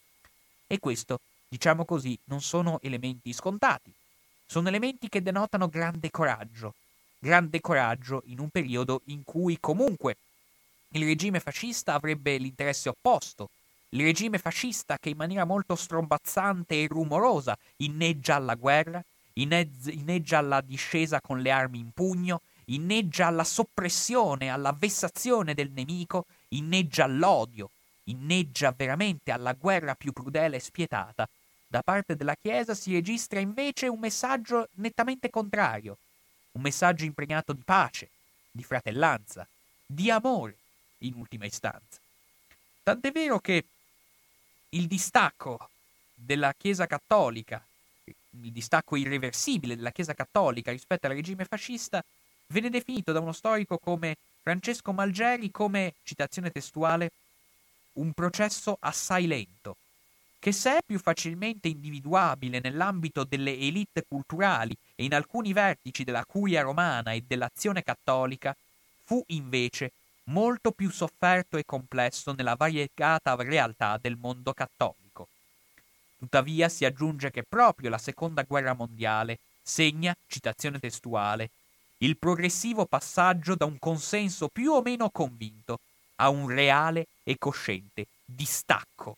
E questo, diciamo così, non sono elementi scontati. Sono elementi che denotano grande coraggio. Grande coraggio in un periodo in cui comunque il regime fascista avrebbe l'interesse opposto. Il regime fascista che in maniera molto strombazzante e rumorosa inneggia alla guerra, inneggia alla discesa con le armi in pugno, inneggia alla soppressione, alla vessazione del nemico, inneggia all'odio, inneggia veramente alla guerra più crudele e spietata. Da parte della Chiesa si registra invece un messaggio nettamente contrario, un messaggio impregnato di pace, di fratellanza, di amore, in ultima istanza. Tant'è vero che il distacco della Chiesa cattolica, il distacco irreversibile della Chiesa cattolica rispetto al regime fascista, venne definito da uno storico come Francesco Malgeri come, citazione testuale, un processo assai lento, che se è più facilmente individuabile nell'ambito delle elite culturali e in alcuni vertici della curia romana e dell'azione cattolica, fu invece molto più sofferto e complesso nella variegata realtà del mondo cattolico. Tuttavia si aggiunge che proprio la seconda guerra mondiale segna, citazione testuale, il progressivo passaggio da un consenso più o meno convinto a un reale e cosciente distacco.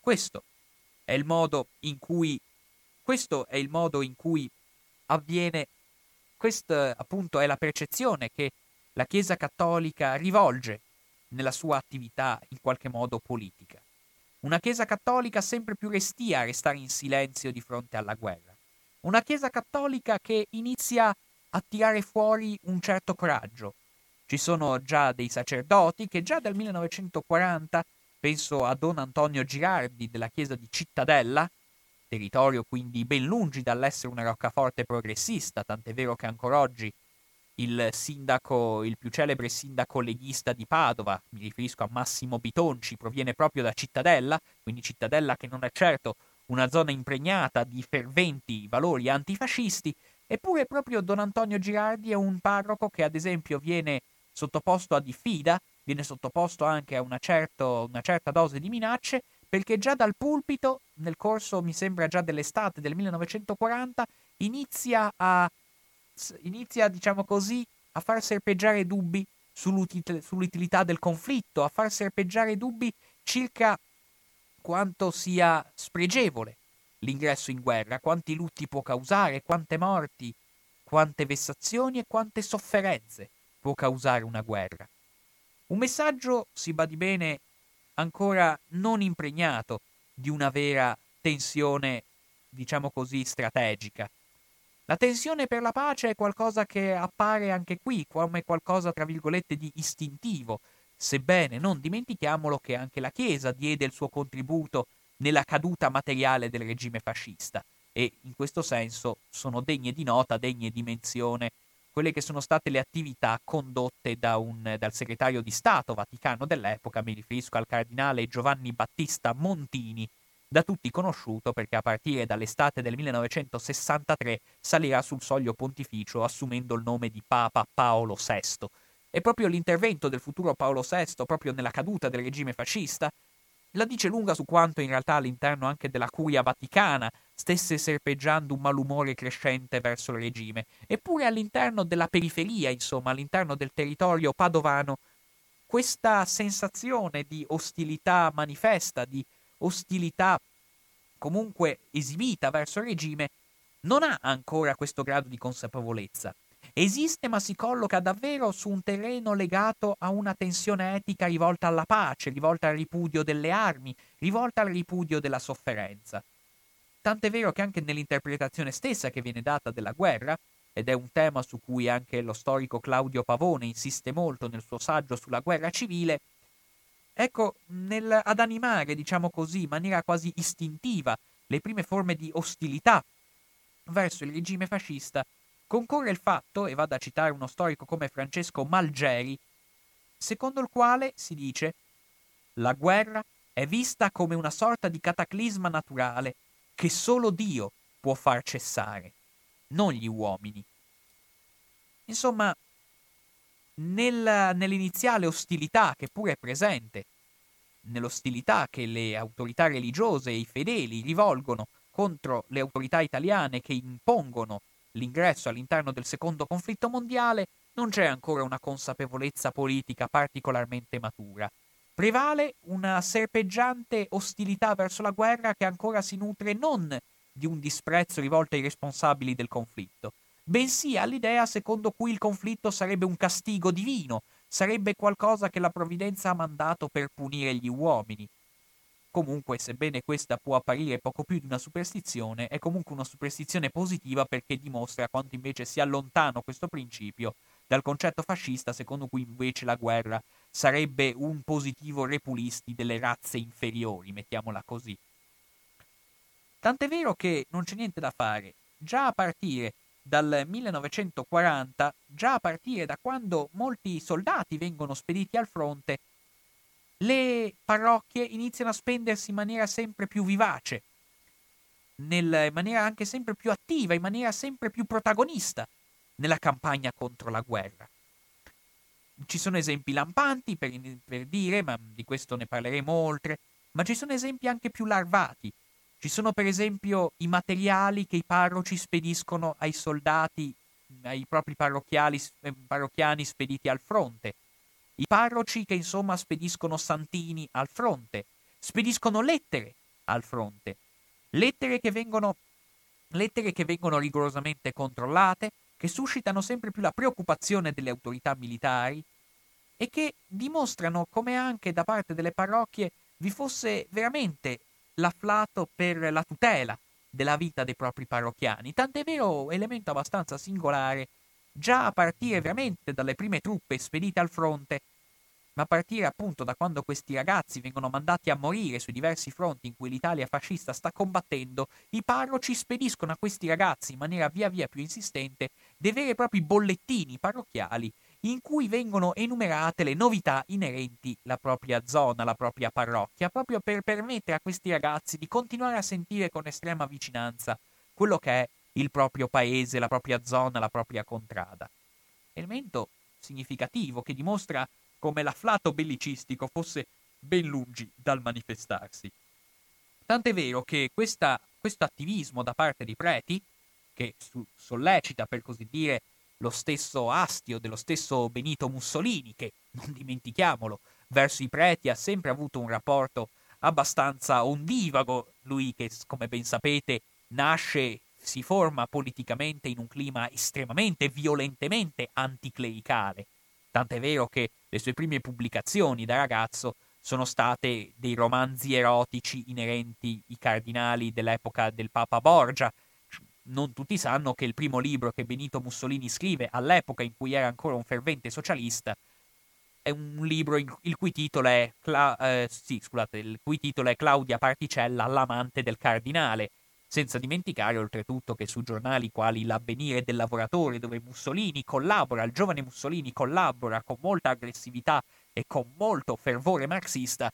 Questo è il modo in cui questo è il modo in cui avviene questa appunto è la percezione che la Chiesa cattolica rivolge nella sua attività in qualche modo politica. Una Chiesa cattolica sempre più restia a restare in silenzio di fronte alla guerra. Una Chiesa cattolica che inizia a tirare fuori un certo coraggio. Ci sono già dei sacerdoti che già dal 1940, penso a Don Antonio Girardi della Chiesa di Cittadella, territorio quindi ben lungi dall'essere una roccaforte progressista, tant'è vero che ancora oggi il sindaco, il più celebre sindaco leghista di Padova, mi riferisco a Massimo Bitonci, proviene proprio da Cittadella, quindi Cittadella che non è certo una zona impregnata di ferventi valori antifascisti, eppure proprio Don Antonio Girardi è un parroco che ad esempio viene sottoposto a diffida, viene sottoposto anche a una, certo, una certa dose di minacce, perché già dal pulpito, nel corso mi sembra già dell'estate del 1940, inizia a inizia, diciamo così, a far serpeggiare dubbi sull'util- sull'utilità del conflitto, a far serpeggiare dubbi circa quanto sia spregevole l'ingresso in guerra, quanti lutti può causare, quante morti, quante vessazioni e quante sofferenze può causare una guerra. Un messaggio, si badi bene, ancora non impregnato di una vera tensione, diciamo così, strategica, la tensione per la pace è qualcosa che appare anche qui come qualcosa, tra virgolette, di istintivo, sebbene non dimentichiamolo che anche la Chiesa diede il suo contributo nella caduta materiale del regime fascista e in questo senso sono degne di nota, degne di menzione quelle che sono state le attività condotte da un, dal segretario di Stato Vaticano dell'epoca, mi riferisco al cardinale Giovanni Battista Montini, da tutti conosciuto perché a partire dall'estate del 1963 salirà sul soglio pontificio assumendo il nome di Papa Paolo VI. E proprio l'intervento del futuro Paolo VI, proprio nella caduta del regime fascista, la dice lunga su quanto in realtà all'interno anche della curia vaticana stesse serpeggiando un malumore crescente verso il regime, eppure all'interno della periferia, insomma, all'interno del territorio padovano, questa sensazione di ostilità manifesta, di ostilità comunque esibita verso il regime, non ha ancora questo grado di consapevolezza. Esiste ma si colloca davvero su un terreno legato a una tensione etica rivolta alla pace, rivolta al ripudio delle armi, rivolta al ripudio della sofferenza. Tant'è vero che anche nell'interpretazione stessa che viene data della guerra, ed è un tema su cui anche lo storico Claudio Pavone insiste molto nel suo saggio sulla guerra civile, ecco, nel, ad animare, diciamo così, in maniera quasi istintiva le prime forme di ostilità verso il regime fascista, concorre il fatto, e vado a citare uno storico come Francesco Malgeri, secondo il quale si dice la guerra è vista come una sorta di cataclisma naturale che solo Dio può far cessare, non gli uomini. Insomma, nel, nell'iniziale ostilità che pure è presente, nell'ostilità che le autorità religiose e i fedeli rivolgono contro le autorità italiane che impongono l'ingresso all'interno del secondo conflitto mondiale, non c'è ancora una consapevolezza politica particolarmente matura. Prevale una serpeggiante ostilità verso la guerra che ancora si nutre non di un disprezzo rivolto ai responsabili del conflitto, bensì all'idea secondo cui il conflitto sarebbe un castigo divino, sarebbe qualcosa che la provvidenza ha mandato per punire gli uomini. Comunque, sebbene questa può apparire poco più di una superstizione, è comunque una superstizione positiva perché dimostra quanto invece sia lontano questo principio dal concetto fascista secondo cui invece la guerra sarebbe un positivo repulisti delle razze inferiori, mettiamola così. Tant'è vero che non c'è niente da fare. Già a partire dal 1940, già a partire da quando molti soldati vengono spediti al fronte, le parrocchie iniziano a spendersi in maniera sempre più vivace, nel, in maniera anche sempre più attiva, in maniera sempre più protagonista nella campagna contro la guerra. Ci sono esempi lampanti per, per dire, ma di questo ne parleremo oltre, ma ci sono esempi anche più larvati, ci sono per esempio i materiali che i parroci spediscono ai soldati, ai propri eh, parrocchiani spediti al fronte. I parroci che insomma spediscono santini al fronte, spediscono lettere al fronte, lettere che vengono, lettere che vengono rigorosamente controllate, che suscitano sempre più la preoccupazione delle autorità militari e che dimostrano come anche da parte delle parrocchie vi fosse veramente l'afflato per la tutela della vita dei propri parrocchiani. Tant'è vero, elemento abbastanza singolare, già a partire veramente dalle prime truppe spedite al fronte, ma a partire appunto da quando questi ragazzi vengono mandati a morire sui diversi fronti in cui l'Italia fascista sta combattendo, i parroci spediscono a questi ragazzi in maniera via via più insistente dei veri e propri bollettini parrocchiali in cui vengono enumerate le novità inerenti alla propria zona, alla propria parrocchia, proprio per permettere a questi ragazzi di continuare a sentire con estrema vicinanza quello che è il proprio paese, la propria zona, la propria contrada. Elemento significativo che dimostra come l'afflato bellicistico fosse ben lungi dal manifestarsi. Tant'è vero che questa, questo attivismo da parte dei preti, che sollecita per così dire lo stesso astio dello stesso Benito Mussolini, che, non dimentichiamolo, verso i preti ha sempre avuto un rapporto abbastanza ondivago, lui che, come ben sapete, nasce, si forma politicamente in un clima estremamente, violentemente anticlericale. Tant'è vero che le sue prime pubblicazioni da ragazzo sono state dei romanzi erotici inerenti ai cardinali dell'epoca del Papa Borgia, non tutti sanno che il primo libro che Benito Mussolini scrive all'epoca in cui era ancora un fervente socialista è un libro il cui titolo è, Cla- eh, sì, scusate, il cui titolo è Claudia Particella, l'amante del cardinale, senza dimenticare oltretutto che su giornali quali L'avvenire del lavoratore, dove Mussolini collabora, il giovane Mussolini collabora con molta aggressività e con molto fervore marxista,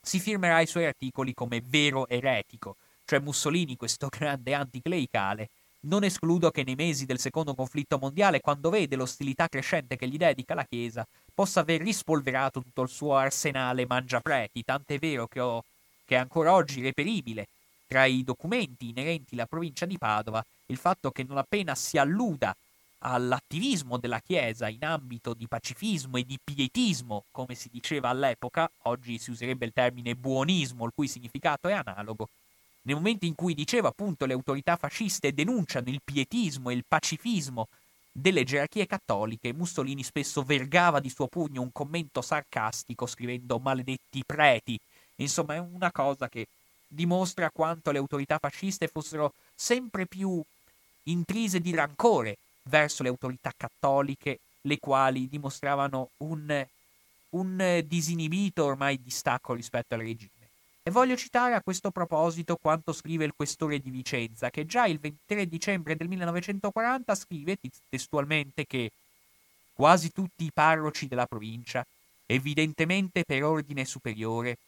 si firmerà i suoi articoli come vero eretico, cioè Mussolini, questo grande anticlericale, non escludo che nei mesi del secondo conflitto mondiale, quando vede l'ostilità crescente che gli dedica la Chiesa, possa aver rispolverato tutto il suo arsenale mangiapreti, tant'è vero che, ho, che è ancora oggi reperibile tra i documenti inerenti alla provincia di Padova il fatto che non appena si alluda all'attivismo della Chiesa in ambito di pacifismo e di pietismo, come si diceva all'epoca, oggi si userebbe il termine buonismo, il cui significato è analogo, nel momento in cui diceva appunto le autorità fasciste denunciano il pietismo e il pacifismo delle gerarchie cattoliche, Mussolini spesso vergava di suo pugno un commento sarcastico scrivendo maledetti preti. Insomma, è una cosa che dimostra quanto le autorità fasciste fossero sempre più intrise di rancore verso le autorità cattoliche, le quali dimostravano un, un disinibito ormai distacco rispetto al regime. E voglio citare a questo proposito quanto scrive il questore di Vicenza, che già il 23 dicembre del 1940 scrive testualmente che quasi tutti i parroci della provincia, evidentemente per ordine superiore,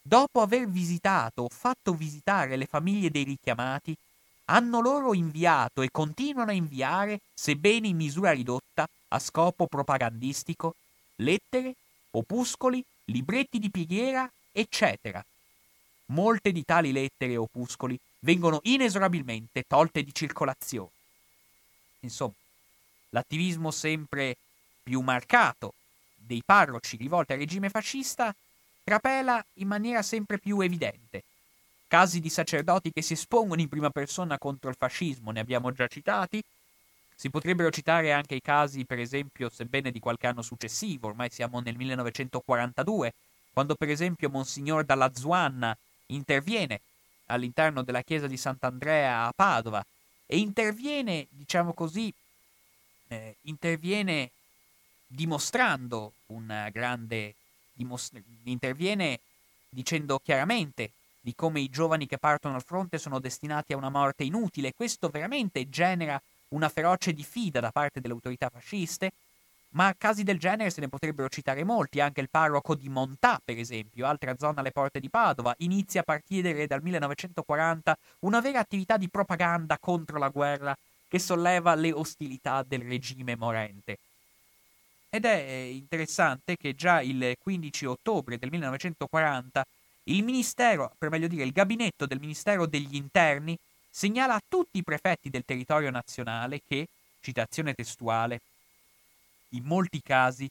dopo aver visitato o fatto visitare le famiglie dei richiamati, hanno loro inviato e continuano a inviare, sebbene in misura ridotta, a scopo propagandistico, lettere, opuscoli, libretti di preghiera, eccetera, molte di tali lettere e opuscoli vengono inesorabilmente tolte di circolazione. Insomma, l'attivismo sempre più marcato dei parroci rivolti al regime fascista trapela in maniera sempre più evidente. Casi di sacerdoti che si espongono in prima persona contro il fascismo ne abbiamo già citati. Si potrebbero citare anche i casi, per esempio, sebbene di qualche anno successivo, ormai siamo nel 1942, quando per esempio Monsignor Dalla Zuanna interviene all'interno della chiesa di Sant'Andrea a Padova e interviene, diciamo così, eh, interviene dimostrando una grande dimostra- interviene dicendo chiaramente di come i giovani che partono al fronte sono destinati a una morte inutile. Questo veramente genera una feroce diffida da parte delle autorità fasciste ma casi del genere se ne potrebbero citare molti, anche il parroco di Montà, per esempio, altra zona alle porte di Padova, inizia a partire dal 1940 una vera attività di propaganda contro la guerra che solleva le ostilità del regime morente. Ed è interessante che già il 15 ottobre del 1940 il Ministero, per meglio dire il gabinetto del Ministero degli Interni, segnala a tutti i prefetti del territorio nazionale che, citazione testuale, in molti casi,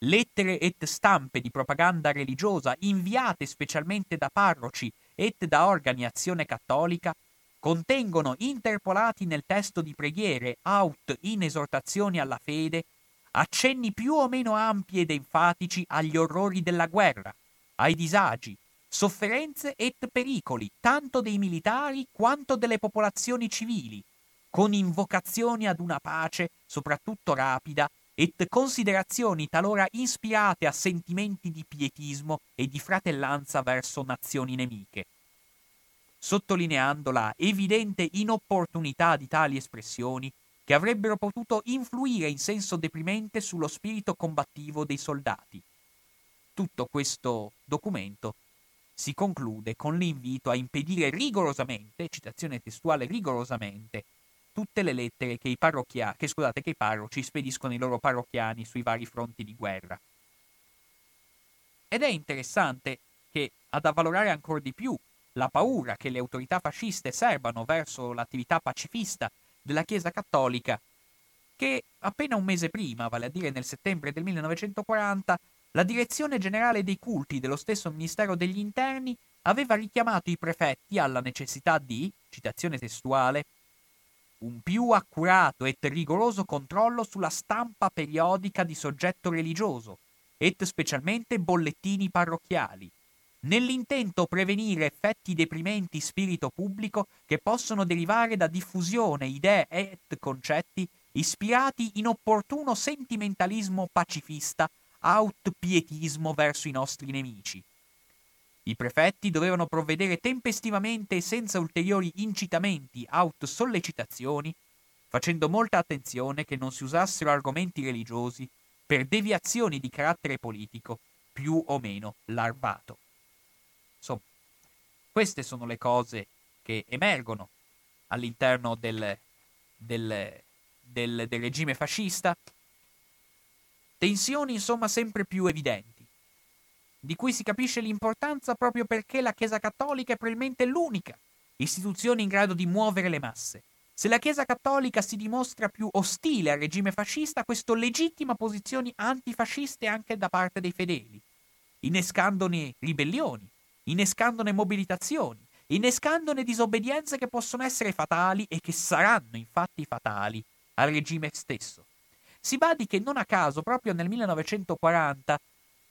lettere et stampe di propaganda religiosa inviate specialmente da parroci et da organi azione cattolica contengono interpolati nel testo di preghiere aut in esortazioni alla fede accenni più o meno ampi ed enfatici agli orrori della guerra, ai disagi, sofferenze et pericoli, tanto dei militari quanto delle popolazioni civili, con invocazioni ad una pace, soprattutto rapida, et considerazioni talora ispirate a sentimenti di pietismo e di fratellanza verso nazioni nemiche. Sottolineando la evidente inopportunità di tali espressioni, che avrebbero potuto influire in senso deprimente sullo spirito combattivo dei soldati. Tutto questo documento si conclude con l'invito a impedire rigorosamente, citazione testuale rigorosamente, tutte le lettere che i, parrocchia- che, scusate, che i parroci spediscono ai loro parrocchiani sui vari fronti di guerra. Ed è interessante che, ad avvalorare ancora di più la paura che le autorità fasciste serbano verso l'attività pacifista della Chiesa cattolica, che appena un mese prima, vale a dire nel settembre del 1940, la Direzione Generale dei Culti dello stesso Ministero degli Interni aveva richiamato i prefetti alla necessità di, citazione testuale, un più accurato et rigoroso controllo sulla stampa periodica di soggetto religioso, et specialmente bollettini parrocchiali, nell'intento prevenire effetti deprimenti spirito pubblico che possono derivare da diffusione idee et concetti ispirati in opportuno sentimentalismo pacifista, aut pietismo verso i nostri nemici, i prefetti dovevano provvedere tempestivamente e senza ulteriori incitamenti, aut sollecitazioni, facendo molta attenzione che non si usassero argomenti religiosi per deviazioni di carattere politico più o meno larvato. Insomma, queste sono le cose che emergono all'interno del, del, del, del regime fascista. Tensioni, insomma, sempre più evidenti di cui si capisce l'importanza proprio perché la Chiesa Cattolica è probabilmente l'unica istituzione in grado di muovere le masse. Se la Chiesa Cattolica si dimostra più ostile al regime fascista, questo legittima posizioni antifasciste anche da parte dei fedeli, innescandone ribellioni, innescandone mobilitazioni, innescandone disobbedienze che possono essere fatali e che saranno infatti fatali al regime stesso. Si badi che non a caso, proprio nel 1940,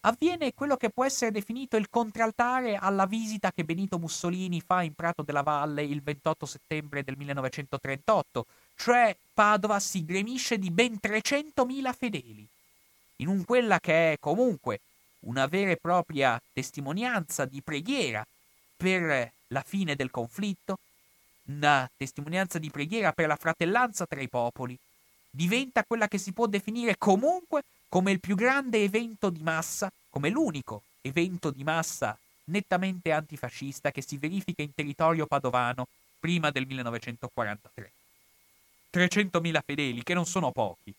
avviene quello che può essere definito il contraltare alla visita che Benito Mussolini fa in Prato della Valle il 28 settembre del 1938, cioè Padova si gremisce di ben 300.000 fedeli, in un quella che è comunque una vera e propria testimonianza di preghiera per la fine del conflitto, una testimonianza di preghiera per la fratellanza tra i popoli, diventa quella che si può definire comunque come il più grande evento di massa, come l'unico evento di massa nettamente antifascista che si verifica in territorio padovano prima del 1943. 300.000 fedeli, che non sono pochi.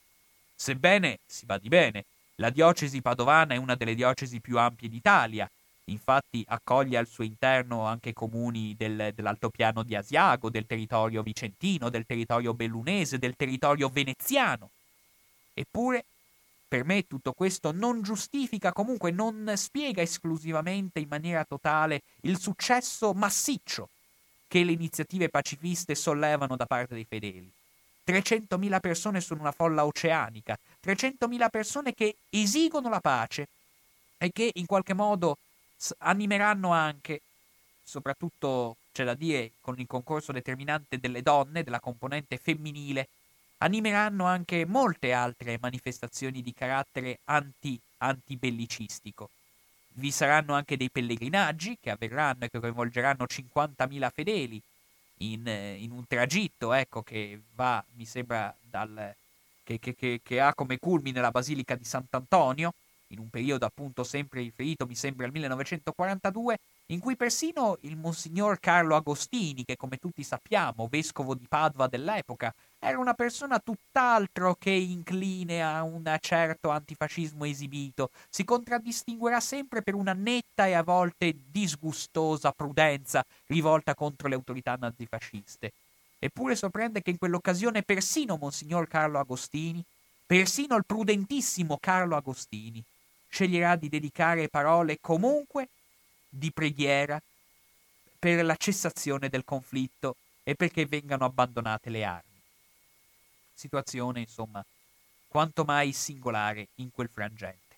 Sebbene, si va di bene, la diocesi padovana è una delle diocesi più ampie d'Italia, infatti accoglie al suo interno anche comuni del, dell'altopiano di Asiago, del territorio vicentino, del territorio bellunese, del territorio veneziano. Eppure per me tutto questo non giustifica, comunque non spiega esclusivamente in maniera totale il successo massiccio che le iniziative pacifiste sollevano da parte dei fedeli. 300.000 persone sono una folla oceanica, 300.000 persone che esigono la pace e che in qualche modo animeranno anche, soprattutto c'è da dire con il concorso determinante delle donne, della componente femminile, animeranno anche molte altre manifestazioni di carattere anti, antibellicistico. Vi saranno anche dei pellegrinaggi che avverranno e che coinvolgeranno 50.000 fedeli in, in un tragitto ecco, che va, mi sembra, dal, che, che, che, che ha come culmine la Basilica di Sant'Antonio, in un periodo appunto sempre riferito, mi sembra, al 1942, in cui persino il Monsignor Carlo Agostini, che come tutti sappiamo, vescovo di Padova dell'epoca, era una persona tutt'altro che incline a un certo antifascismo esibito, si contraddistinguerà sempre per una netta e a volte disgustosa prudenza rivolta contro le autorità nazifasciste. Eppure sorprende che in quell'occasione persino Monsignor Carlo Agostini, persino il prudentissimo Carlo Agostini, sceglierà di dedicare parole comunque di preghiera per la cessazione del conflitto e perché vengano abbandonate le armi. Situazione, insomma, quanto mai singolare in quel frangente.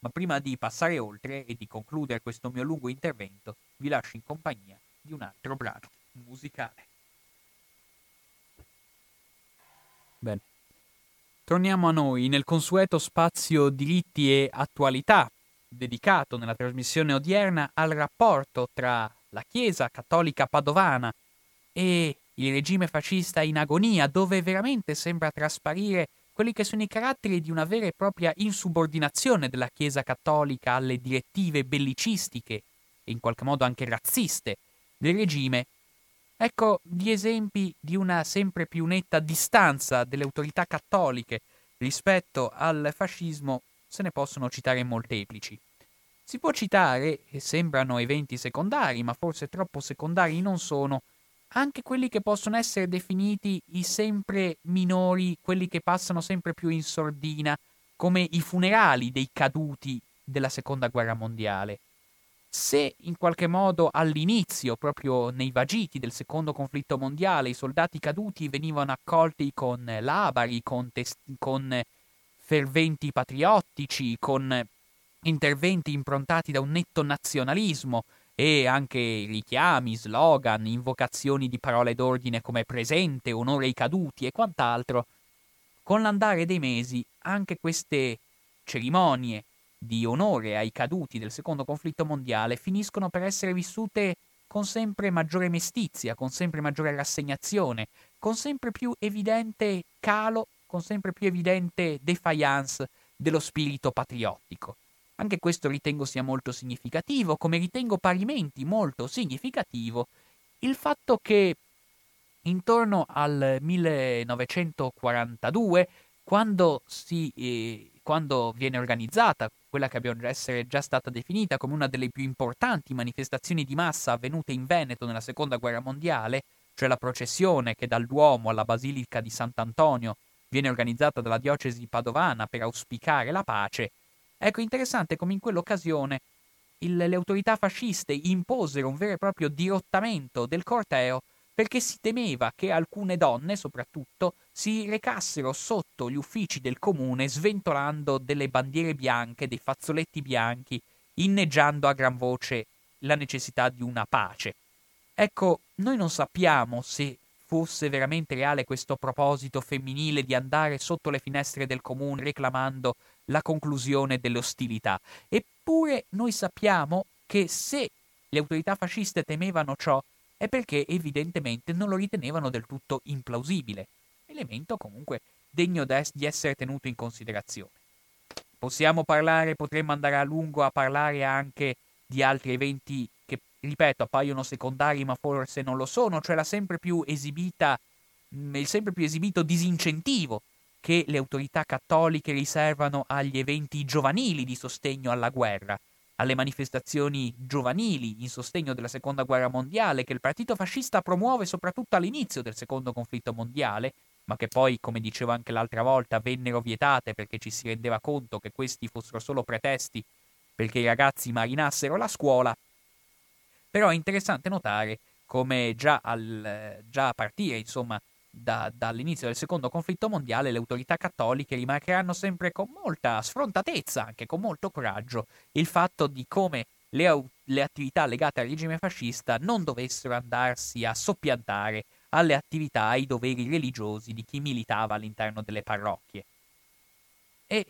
Ma prima di passare oltre e di concludere questo mio lungo intervento, vi lascio in compagnia di un altro brano musicale. Bene. Torniamo a noi nel consueto spazio diritti e attualità, dedicato nella trasmissione odierna al rapporto tra la Chiesa cattolica padovana e il regime fascista in agonia, dove veramente sembra trasparire quelli che sono i caratteri di una vera e propria insubordinazione della Chiesa cattolica alle direttive bellicistiche e in qualche modo anche razziste del regime, ecco gli esempi di una sempre più netta distanza delle autorità cattoliche rispetto al fascismo se ne possono citare molteplici. Si può citare, e sembrano eventi secondari, ma forse troppo secondari non sono, anche quelli che possono essere definiti i sempre minori, quelli che passano sempre più in sordina, come i funerali dei caduti della seconda guerra mondiale. Se in qualche modo all'inizio, proprio nei vagiti del secondo conflitto mondiale, i soldati caduti venivano accolti con labari, con, test- con ferventi patriottici, con interventi improntati da un netto nazionalismo, e anche richiami, slogan, invocazioni di parole d'ordine come presente, onore ai caduti e quant'altro, con l'andare dei mesi anche queste cerimonie di onore ai caduti del secondo conflitto mondiale finiscono per essere vissute con sempre maggiore mestizia, con sempre maggiore rassegnazione, con sempre più evidente calo, con sempre più evidente defiance dello spirito patriottico. Anche questo ritengo sia molto significativo, come ritengo parimenti molto significativo il fatto che intorno al 1942, quando, si, eh, quando viene organizzata quella che abbiamo già essere già stata definita come una delle più importanti manifestazioni di massa avvenute in Veneto nella Seconda Guerra Mondiale, cioè la processione che dal Duomo alla Basilica di Sant'Antonio viene organizzata dalla diocesi padovana per auspicare la pace, Ecco, interessante come in quell'occasione il, le autorità fasciste imposero un vero e proprio dirottamento del corteo perché si temeva che alcune donne, soprattutto, si recassero sotto gli uffici del comune sventolando delle bandiere bianche, dei fazzoletti bianchi, inneggiando a gran voce la necessità di una pace. Ecco, noi non sappiamo se fosse veramente reale questo proposito femminile di andare sotto le finestre del comune reclamando la conclusione delle ostilità. Eppure noi sappiamo che se le autorità fasciste temevano ciò è perché evidentemente non lo ritenevano del tutto implausibile, elemento comunque degno di essere tenuto in considerazione. Possiamo parlare, potremmo andare a lungo a parlare anche di altri eventi che, ripeto, appaiono secondari ma forse non lo sono, cioè la sempre più esibita, il sempre più esibito disincentivo che le autorità cattoliche riservano agli eventi giovanili di sostegno alla guerra, alle manifestazioni giovanili in sostegno della seconda guerra mondiale che il partito fascista promuove soprattutto all'inizio del secondo conflitto mondiale, ma che poi, come dicevo anche l'altra volta, vennero vietate perché ci si rendeva conto che questi fossero solo pretesti perché i ragazzi marinassero la scuola. Però è interessante notare come già, al, già a partire, insomma, da, dall'inizio del secondo conflitto mondiale le autorità cattoliche rimarcheranno sempre con molta sfrontatezza, anche con molto coraggio, il fatto di come le, le attività legate al regime fascista non dovessero andarsi a soppiantare alle attività, ai doveri religiosi di chi militava all'interno delle parrocchie. E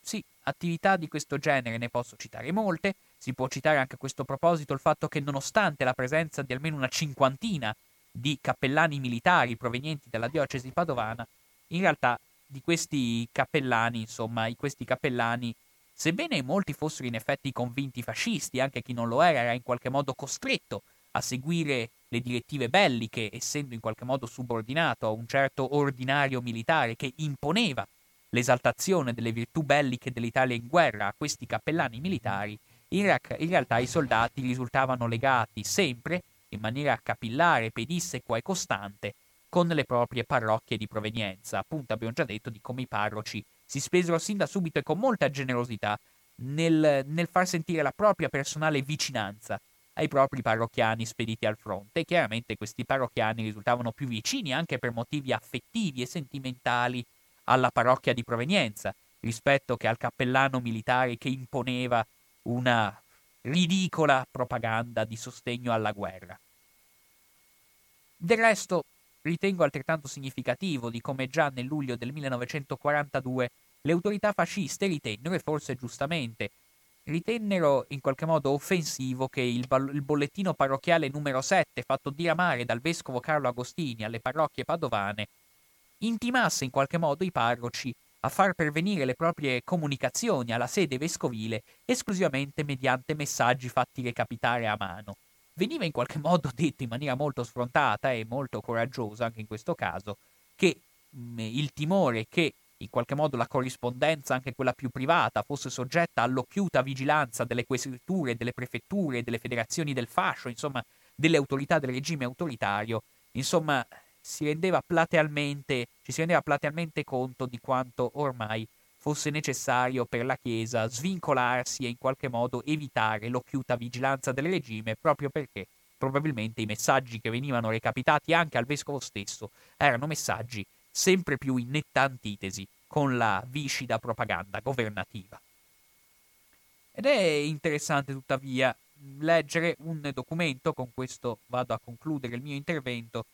sì, attività di questo genere ne posso citare molte, si può citare anche a questo proposito il fatto che nonostante la presenza di almeno una cinquantina di cappellani militari provenienti dalla diocesi padovana, in realtà di questi cappellani, insomma, questi cappellani, sebbene molti fossero in effetti convinti fascisti, anche chi non lo era era in qualche modo costretto a seguire le direttive belliche, essendo in qualche modo subordinato a un certo ordinario militare che imponeva l'esaltazione delle virtù belliche dell'Italia in guerra a questi cappellani militari, in, ra- in realtà i soldati risultavano legati sempre, in maniera capillare, pedissequa e costante, con le proprie parrocchie di provenienza. Appunto abbiamo già detto di come i parroci si spesero sin da subito e con molta generosità nel, nel far sentire la propria personale vicinanza ai propri parrocchiani spediti al fronte. Chiaramente questi parrocchiani risultavano più vicini anche per motivi affettivi e sentimentali alla parrocchia di provenienza rispetto che al cappellano militare che imponeva una ridicola propaganda di sostegno alla guerra. Del resto, ritengo altrettanto significativo di come già nel luglio del 1942 le autorità fasciste ritennero, e forse giustamente, ritennero in qualche modo offensivo che il, il, bollettino parrocchiale numero 7 fatto diramare dal vescovo Carlo Agostini alle parrocchie padovane intimasse in qualche modo i parroci a far pervenire le proprie comunicazioni alla sede vescovile esclusivamente mediante messaggi fatti recapitare a mano. Veniva in qualche modo detto in maniera molto sfrontata e molto coraggiosa anche in questo caso che mh, mm, il timore che in qualche modo la corrispondenza, anche quella più privata, fosse soggetta all'occhiuta vigilanza delle questure, delle prefetture, delle federazioni del fascio, insomma, delle autorità del regime autoritario, insomma, si rendeva platealmente, ci si rendeva platealmente conto di quanto ormai fosse necessario per la Chiesa svincolarsi e in qualche modo evitare l'occhiuta vigilanza del regime proprio perché probabilmente i messaggi che venivano recapitati anche al vescovo stesso erano messaggi sempre più in netta antitesi con la viscida propaganda governativa. Ed è interessante tuttavia leggere un documento, con questo vado a concludere il mio intervento,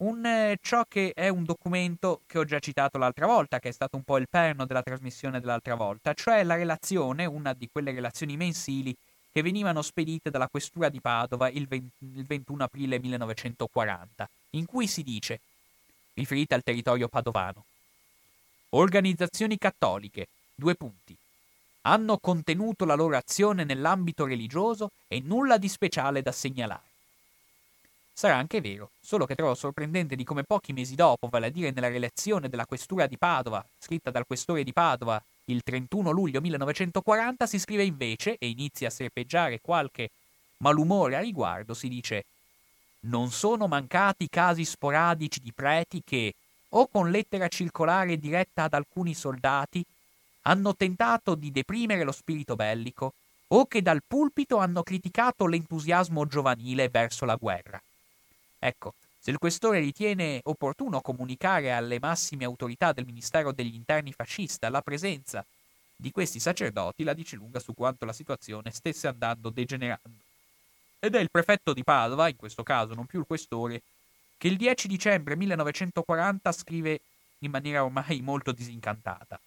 un, eh, ciò che è un documento che ho già citato l'altra volta, che è stato un po' il perno della trasmissione dell'altra volta, cioè la relazione, una di quelle relazioni mensili che venivano spedite dalla questura di Padova il, 20, il 21 aprile 1940, in cui si dice, riferita al territorio padovano, Organizzazioni cattoliche, due punti, hanno contenuto la loro azione nell'ambito religioso e nulla di speciale da segnalare. Sarà anche vero, solo che trovo sorprendente di come pochi mesi dopo, vale a dire nella relazione della questura di Padova, scritta dal questore di Padova il 31 luglio 1940, si scrive invece, e inizia a serpeggiare qualche malumore a riguardo, si dice non sono mancati casi sporadici di preti che, o con lettera circolare diretta ad alcuni soldati, hanno tentato di deprimere lo spirito bellico, o che dal pulpito hanno criticato l'entusiasmo giovanile verso la guerra. Ecco, se il questore ritiene opportuno comunicare alle massime autorità del Ministero degli Interni fascista la presenza di questi sacerdoti, la dice lunga su quanto la situazione stesse andando degenerando. Ed è il prefetto di Padova, in questo caso non più il questore, che il 10 dicembre 1940 scrive in maniera ormai molto disincantata.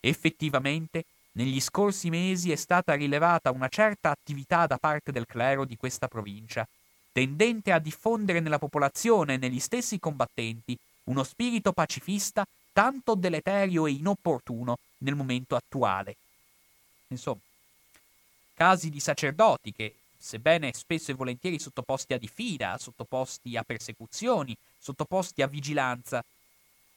Effettivamente, negli scorsi mesi è stata rilevata una certa attività da parte del clero di questa provincia, tendente a diffondere nella popolazione e negli stessi combattenti uno spirito pacifista tanto deleterio e inopportuno nel momento attuale. Insomma, casi di sacerdoti che, sebbene spesso e volentieri sottoposti a diffida, sottoposti a persecuzioni, sottoposti a vigilanza,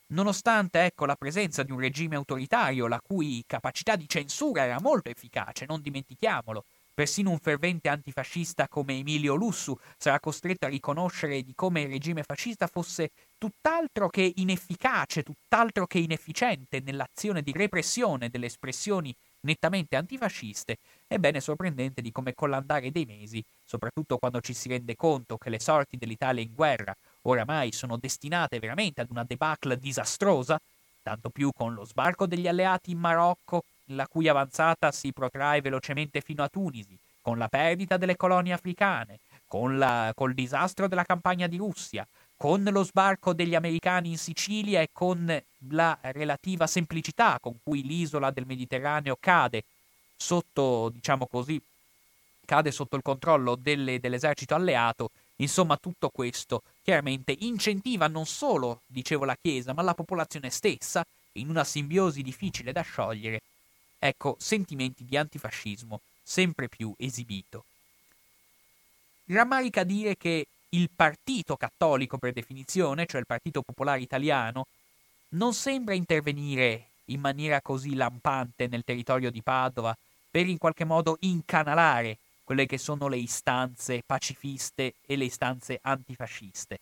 nonostante ecco la presenza di un regime autoritario la cui capacità di censura era molto efficace, non dimentichiamolo, Persino un fervente antifascista come Emilio Lussu sarà costretto a riconoscere di come il regime fascista fosse tutt'altro che inefficace, tutt'altro che inefficiente nell'azione di repressione delle espressioni nettamente antifasciste, ebbene è sorprendente di come con l'andare dei mesi, soprattutto quando ci si rende conto che le sorti dell'Italia in guerra oramai sono destinate veramente ad una debacle disastrosa, tanto più con lo sbarco degli alleati in Marocco la cui avanzata si protrae velocemente fino a Tunisi, con la perdita delle colonie africane, con la, col disastro della campagna di Russia, con lo sbarco degli americani in Sicilia e con la relativa semplicità con cui l'isola del Mediterraneo cade sotto, diciamo così, cade sotto il controllo delle, dell'esercito alleato, insomma tutto questo chiaramente incentiva non solo, dicevo, la Chiesa, ma la popolazione stessa, in una simbiosi difficile da sciogliere, ecco, sentimenti di antifascismo sempre più esibito. Rammarica dire che il partito cattolico per definizione, cioè il Partito Popolare Italiano, non sembra intervenire in maniera così lampante nel territorio di Padova per in qualche modo incanalare quelle che sono le istanze pacifiste e le istanze antifasciste.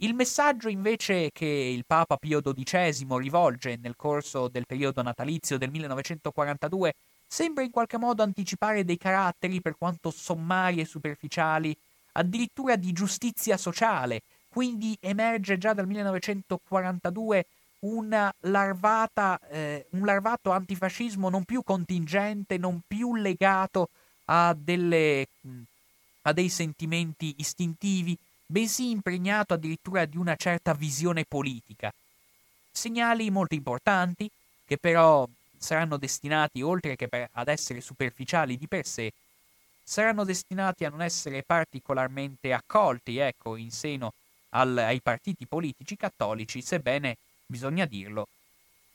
Il messaggio invece che il Papa Pio XII rivolge nel corso del periodo natalizio del 1942 sembra in qualche modo anticipare dei caratteri per quanto sommari e superficiali, addirittura di giustizia sociale, quindi emerge già dal 1942 larvata, eh, un larvato antifascismo non più contingente, non più legato a, delle, a dei sentimenti istintivi, bensì impregnato addirittura di una certa visione politica. Segnali molto importanti, che però saranno destinati, oltre che per, ad essere superficiali di per sé, saranno destinati a non essere particolarmente accolti, ecco, in seno al, ai partiti politici cattolici, sebbene, bisogna dirlo,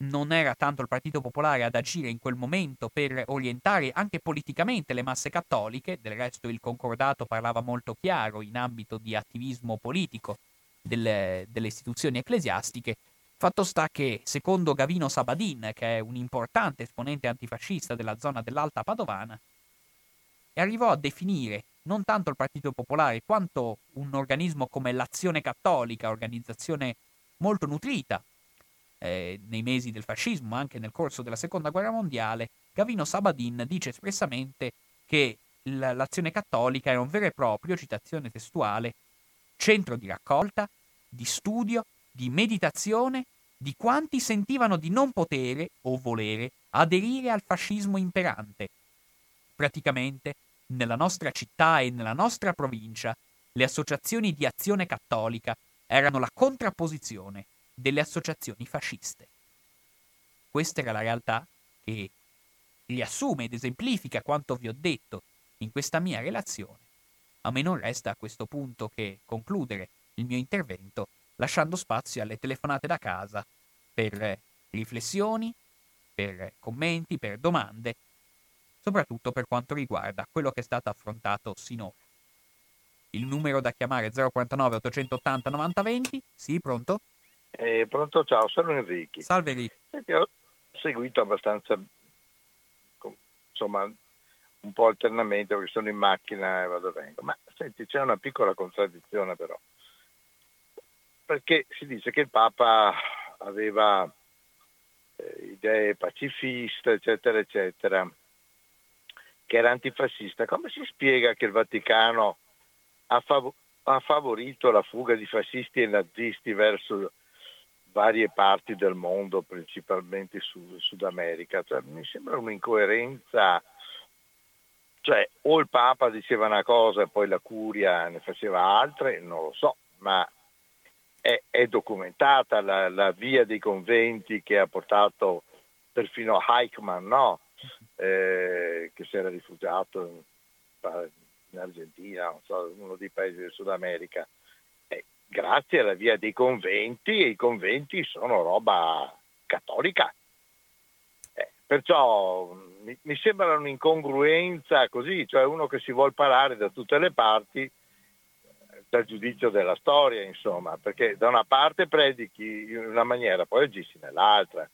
non era tanto il Partito Popolare ad agire in quel momento per orientare anche politicamente le masse cattoliche, del resto il concordato parlava molto chiaro in ambito di attivismo politico delle, delle istituzioni ecclesiastiche, fatto sta che, secondo Gavino Sabadin, che è un importante esponente antifascista della zona dell'Alta Padovana, arrivò a definire non tanto il Partito Popolare quanto un organismo come l'Azione Cattolica, organizzazione molto nutrita eh, nei mesi del fascismo, anche nel corso della seconda guerra mondiale, Gavino Sabadin dice espressamente che l'azione cattolica era un vero e proprio, citazione testuale, centro di raccolta, di studio, di meditazione di quanti sentivano di non potere o volere aderire al fascismo imperante. Praticamente, nella nostra città e nella nostra provincia, le associazioni di azione cattolica erano la contrapposizione delle associazioni fasciste. Questa era la realtà che riassume ed esemplifica quanto vi ho detto in questa mia relazione. A me non resta a questo punto che concludere il mio intervento lasciando spazio alle telefonate da casa per riflessioni, per commenti, per domande, soprattutto per quanto riguarda quello che è stato affrontato sinora. Il numero da chiamare è 049 880 9020. Sì, pronto? Eh, pronto, ciao, sono Enrico. Salve Enrico. Ho seguito abbastanza, insomma, un po' alternamente perché sono in macchina e vado e vengo. Ma senti, c'è una piccola contraddizione però. Perché si dice che il Papa aveva eh, idee pacifiste, eccetera, eccetera, che era antifascista. Come si spiega che il Vaticano ha, fav- ha favorito la fuga di fascisti e nazisti verso varie parti del mondo, principalmente Sud, Sud America. Cioè, mi sembra un'incoerenza, cioè o il Papa diceva una cosa e poi la curia ne faceva altre, non lo so, ma è, è documentata la, la, via dei conventi che ha portato perfino Eichmann, no? eh, che si era rifugiato in, in Argentina, so, uno dei paesi del Sud America, grazie alla via dei conventi e i conventi sono roba cattolica. Eh, perciò mi, mi, sembra un'incongruenza così, cioè uno che si vuole parare da tutte le parti eh, dal giudizio della storia, insomma, perché da una parte predichi in una maniera, poi agisci nell'altra.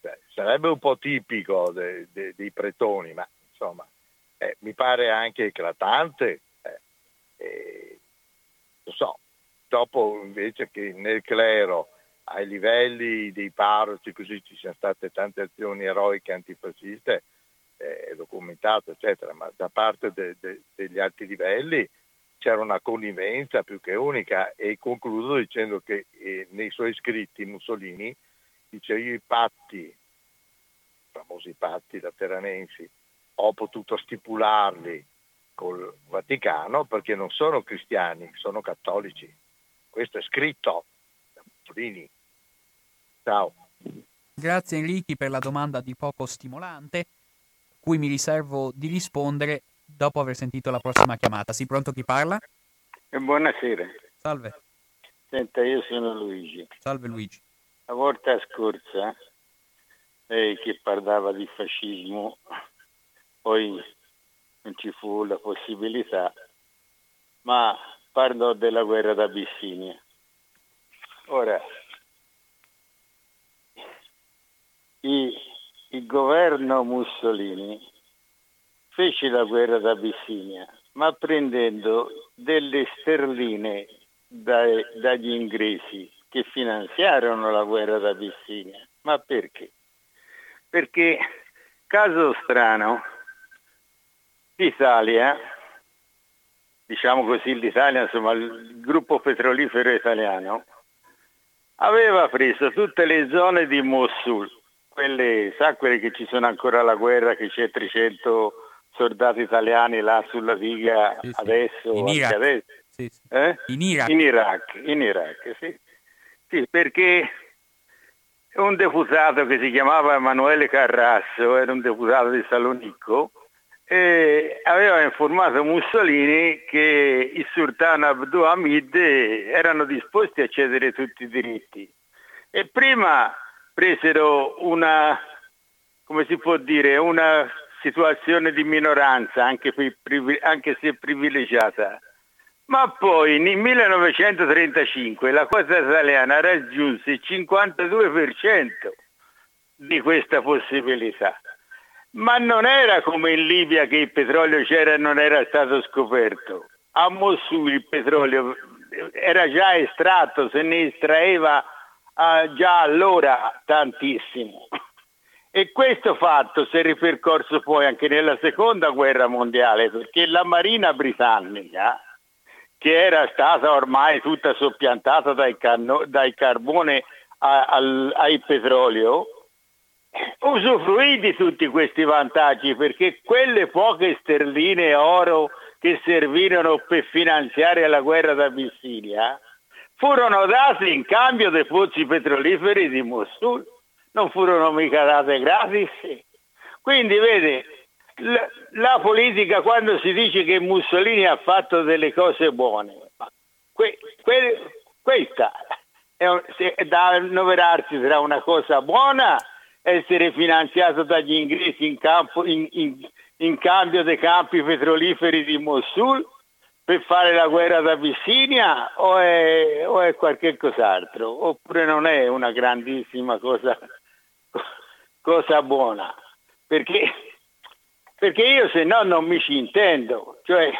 Cioè, sarebbe un po' tipico de, de, dei pretoni, ma insomma eh, mi pare anche eclatante. Eh, lo so, dopo invece che nel clero ai livelli dei parroci così ci siano state tante azioni eroiche antifasciste, eh, è documentato, eccetera, ma da parte de, de, degli alti livelli c'era una connivenza più che unica e concludo dicendo che eh, nei suoi scritti Mussolini dice io i patti, i famosi patti lateranensi, ho potuto stipularli col Vaticano perché non sono cristiani, sono cattolici. Questo è scritto da Mussolini. Ciao. Grazie Enrichi per la domanda di poco stimolante, cui mi riservo di rispondere dopo aver sentito la prossima chiamata. Sì, pronto chi parla? Eh, buonasera. Salve. Senta, io sono Luigi. Salve Luigi. La volta scorsa lei che parlava di fascismo, poi non ci fu la possibilità, ma parlò della guerra d'Abissinia. Ora, il, il governo Mussolini fece la guerra d'Abissinia, ma prendendo delle sterline dai, dagli inglesi che finanziarono la guerra d'Abissinia. Ma perché? Perché, caso strano, l'Italia, diciamo così l'Italia, insomma il gruppo petrolifero italiano, aveva preso tutte le zone di Mosul, quelle, sa quelle che ci sono ancora la guerra, che c'è 300 soldati italiani là sulla diga sì, sì. adesso, in Iraq. Adesso. Sì, eh? in Iraq. In Iraq, in Iraq sì. Sì, perché un deputato che si chiamava Emanuele Carrasso, era un deputato di Salonicco, e aveva informato Mussolini che il sultano Abdul Hamid erano disposti a cedere tutti i diritti. E prima presero una, come si può dire, una situazione di minoranza, anche, anche se privilegiata, ma poi nel 1935 la cosa italiana raggiunse il 52% di questa possibilità. Ma non era come in Libia che il petrolio c'era e non era stato scoperto. A Mosul il petrolio era già estratto, se ne estraeva uh, già allora tantissimo. E questo fatto si è ripercorso poi anche nella seconda guerra mondiale, perché la Marina britannica che era stata ormai tutta soppiantata dai, canno, dai carbone a, al, al petrolio, usufruì di tutti questi vantaggi perché quelle poche sterline oro che servirono per finanziare la guerra d'Abissinia furono date in cambio dei pozzi petroliferi di Mosul, non furono mica date gratis. Quindi vede, la, la, politica quando si dice che Mussolini ha fatto delle cose buone, que, que, questa è, è da annoverarsi tra una cosa buona essere finanziato dagli inglesi in, campo, in, in, in cambio dei campi petroliferi di Mosul per fare la guerra d'Abissinia o è, o è qualche cos'altro? Oppure non è una grandissima cosa, cosa buona? Perché perché io se no non mi ci intendo, cioè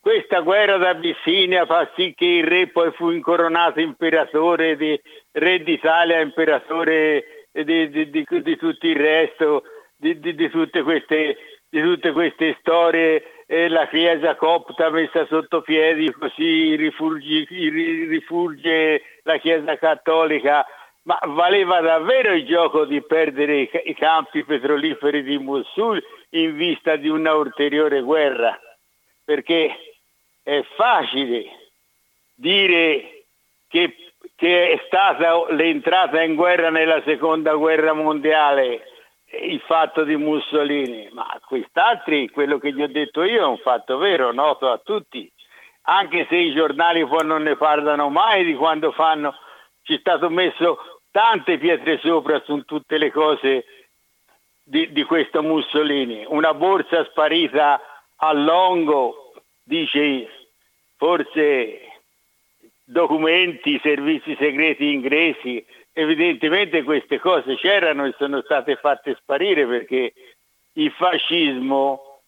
questa guerra d'Abissinia fa sì che il re poi fu incoronato imperatore, di, re d'Italia, imperatore di, di, di, di tutto il resto, di, tutte queste, di tutte queste storie, e la Chiesa copta messa sotto piedi così rifulge, rifulge la Chiesa cattolica ma valeva davvero il gioco di perdere i campi petroliferi di Mosul in vista di una ulteriore guerra? Perché è facile dire che, che è stata l'entrata in guerra nella seconda guerra mondiale il fatto di Mussolini, ma quest'altri, quello che gli ho detto io è un fatto vero, noto a tutti, anche se i giornali poi non ne parlano mai di quando fanno, ci è stato messo tante pietre sopra su tutte le cose di, di questo Mussolini, una borsa sparita a Longo, dice forse documenti, servizi segreti inglesi, evidentemente queste cose c'erano e sono state fatte sparire perché il fascismo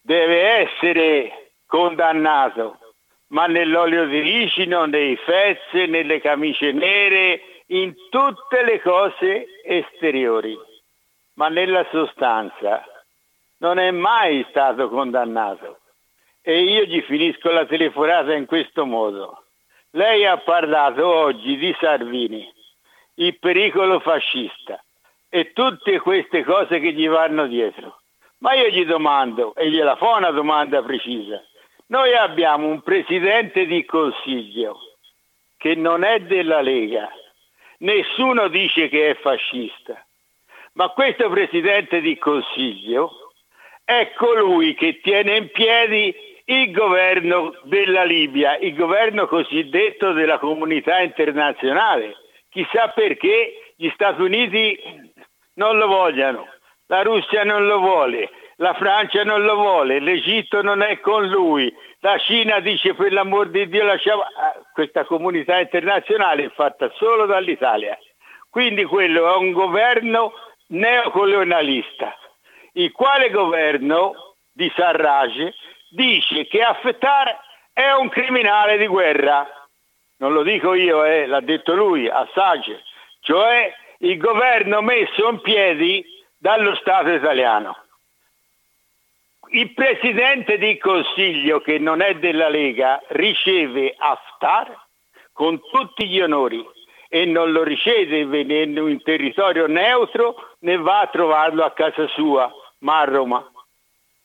deve essere condannato, ma nell'olio di ricino, nei fezze, nelle camicie nere, in tutte le cose esteriori, ma nella sostanza non è mai stato condannato. E io gli finisco la telefonata in questo modo. Lei ha parlato oggi di Salvini il pericolo fascista e tutte queste cose che gli vanno dietro. Ma io gli domando, e gliela fa una domanda precisa, noi abbiamo un presidente di consiglio che non è della Lega, nessuno dice che è fascista, ma questo presidente di consiglio è colui che tiene in piedi il governo della Libia, il governo cosiddetto della comunità internazionale Chissà perché gli Stati Uniti non lo vogliano, la Russia non lo vuole, la Francia non lo vuole, l'Egitto non è con lui, la Cina dice per l'amor di Dio lasciamo... Ah, questa comunità internazionale è fatta solo dall'Italia. Quindi quello è un governo neocolonialista, il quale governo di Sarraj dice che Haftar è un criminale di guerra non lo dico io, eh, l'ha detto lui, Assage, cioè il governo messo in piedi dallo Stato italiano. Il presidente di consiglio, che non è della Lega, riceve Haftar con tutti gli onori e non lo riceve venendo in territorio neutro né va a trovarlo a casa sua, ma a Roma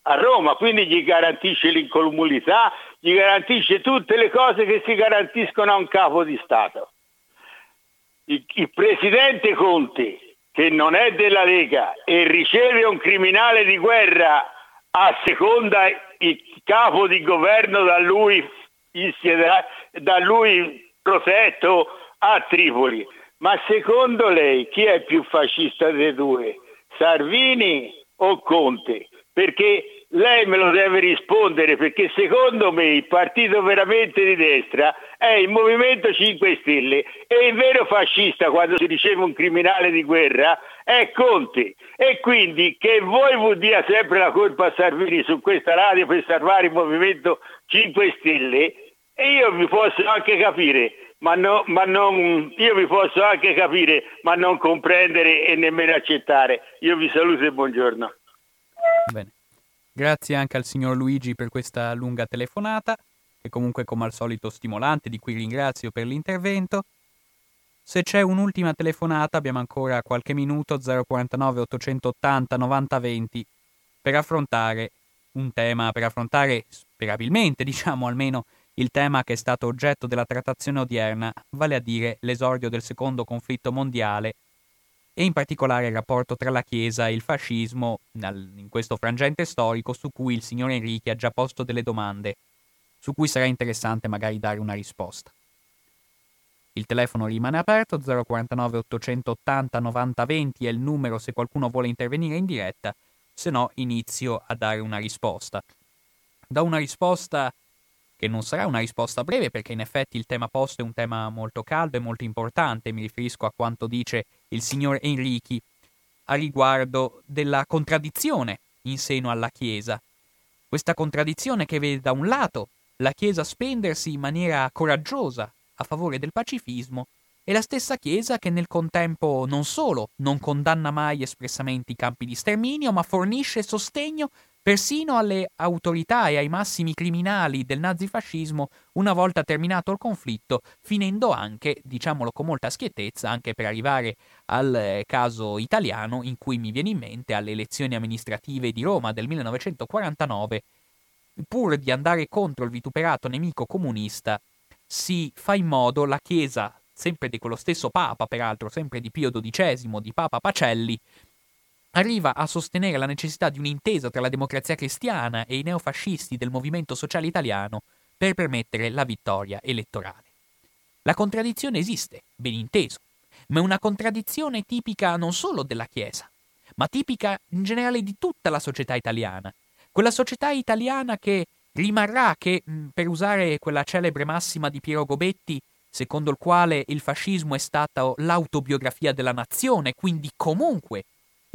a Roma, quindi gli garantisce l'incolumità, gli garantisce tutte le cose che si garantiscono a un capo di Stato. Il, il presidente Conte, che non è della Lega e riceve un criminale di guerra a seconda il capo di governo da lui, da lui protetto a Tripoli. Ma secondo lei chi è più fascista dei due? Salvini o Conte? perché lei me lo deve rispondere perché secondo me il partito veramente di destra è il Movimento 5 Stelle e il vero fascista quando si riceve un criminale di guerra è Conte. E quindi che voi dia sempre la colpa a Salvini su questa radio per salvare il Movimento 5 Stelle? E io vi posso anche capire ma, no, ma non, io vi posso anche capire ma non comprendere e nemmeno accettare. Io vi saluto e buongiorno. Bene. Grazie anche al signor Luigi per questa lunga telefonata, che comunque come al solito stimolante, di cui ringrazio per l'intervento. Se c'è un'ultima telefonata abbiamo ancora qualche minuto 049 880 9020 per affrontare un tema, per affrontare sperabilmente, diciamo almeno, il tema che è stato oggetto della trattazione odierna, vale a dire l'esordio del secondo conflitto mondiale e in particolare il rapporto tra la Chiesa e il fascismo in questo frangente storico su cui il signor Enrique ha già posto delle domande, su cui sarà interessante magari dare una risposta. Il telefono rimane aperto, 049 880 90 20 è il numero se qualcuno vuole intervenire in diretta, se no inizio a dare una risposta. Da una risposta che non sarà una risposta breve perché in effetti il tema posto è un tema molto caldo e molto importante, mi riferisco a quanto dice il signor Enrichi a riguardo della contraddizione in seno alla Chiesa. Questa contraddizione che vede da un lato la Chiesa spendersi in maniera coraggiosa a favore del pacifismo e la stessa Chiesa che nel contempo non solo non condanna mai espressamente i campi di sterminio, ma fornisce sostegno persino alle autorità e ai massimi criminali del nazifascismo una volta terminato il conflitto, finendo anche, diciamolo con molta schiettezza, anche per arrivare al eh, caso italiano in cui mi viene in mente alle elezioni amministrative di Roma del 1949, pur di andare contro il vituperato nemico comunista, si fa in modo la Chiesa, sempre di quello stesso Papa, peraltro, sempre di Pio XII, di Papa Pacelli, arriva a sostenere la necessità di un'intesa tra la democrazia cristiana e i neofascisti del movimento sociale italiano per permettere la vittoria elettorale. La contraddizione esiste, ben inteso, ma è una contraddizione tipica non solo della Chiesa, ma tipica in generale di tutta la società italiana. Quella società italiana che rimarrà, che, per usare quella celebre massima di Piero Gobetti, secondo il quale il fascismo è stata l'autobiografia della nazione, quindi comunque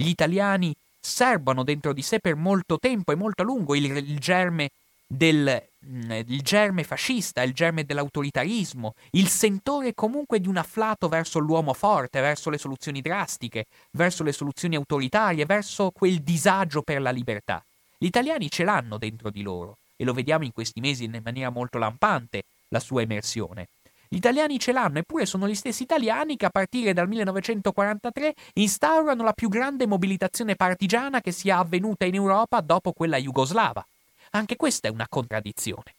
gli italiani serbano dentro di sé per molto tempo e molto a lungo il, il germe del il germe fascista, il germe dell'autoritarismo, il sentore comunque di un afflato verso l'uomo forte, verso le soluzioni drastiche, verso le soluzioni autoritarie, verso quel disagio per la libertà. Gli italiani ce l'hanno dentro di loro e lo vediamo in questi mesi in maniera molto lampante la sua emersione. Gli italiani ce l'hanno, eppure sono gli stessi italiani che a partire dal 1943 instaurano la più grande mobilitazione partigiana che sia avvenuta in Europa dopo quella jugoslava. Anche questa è una contraddizione.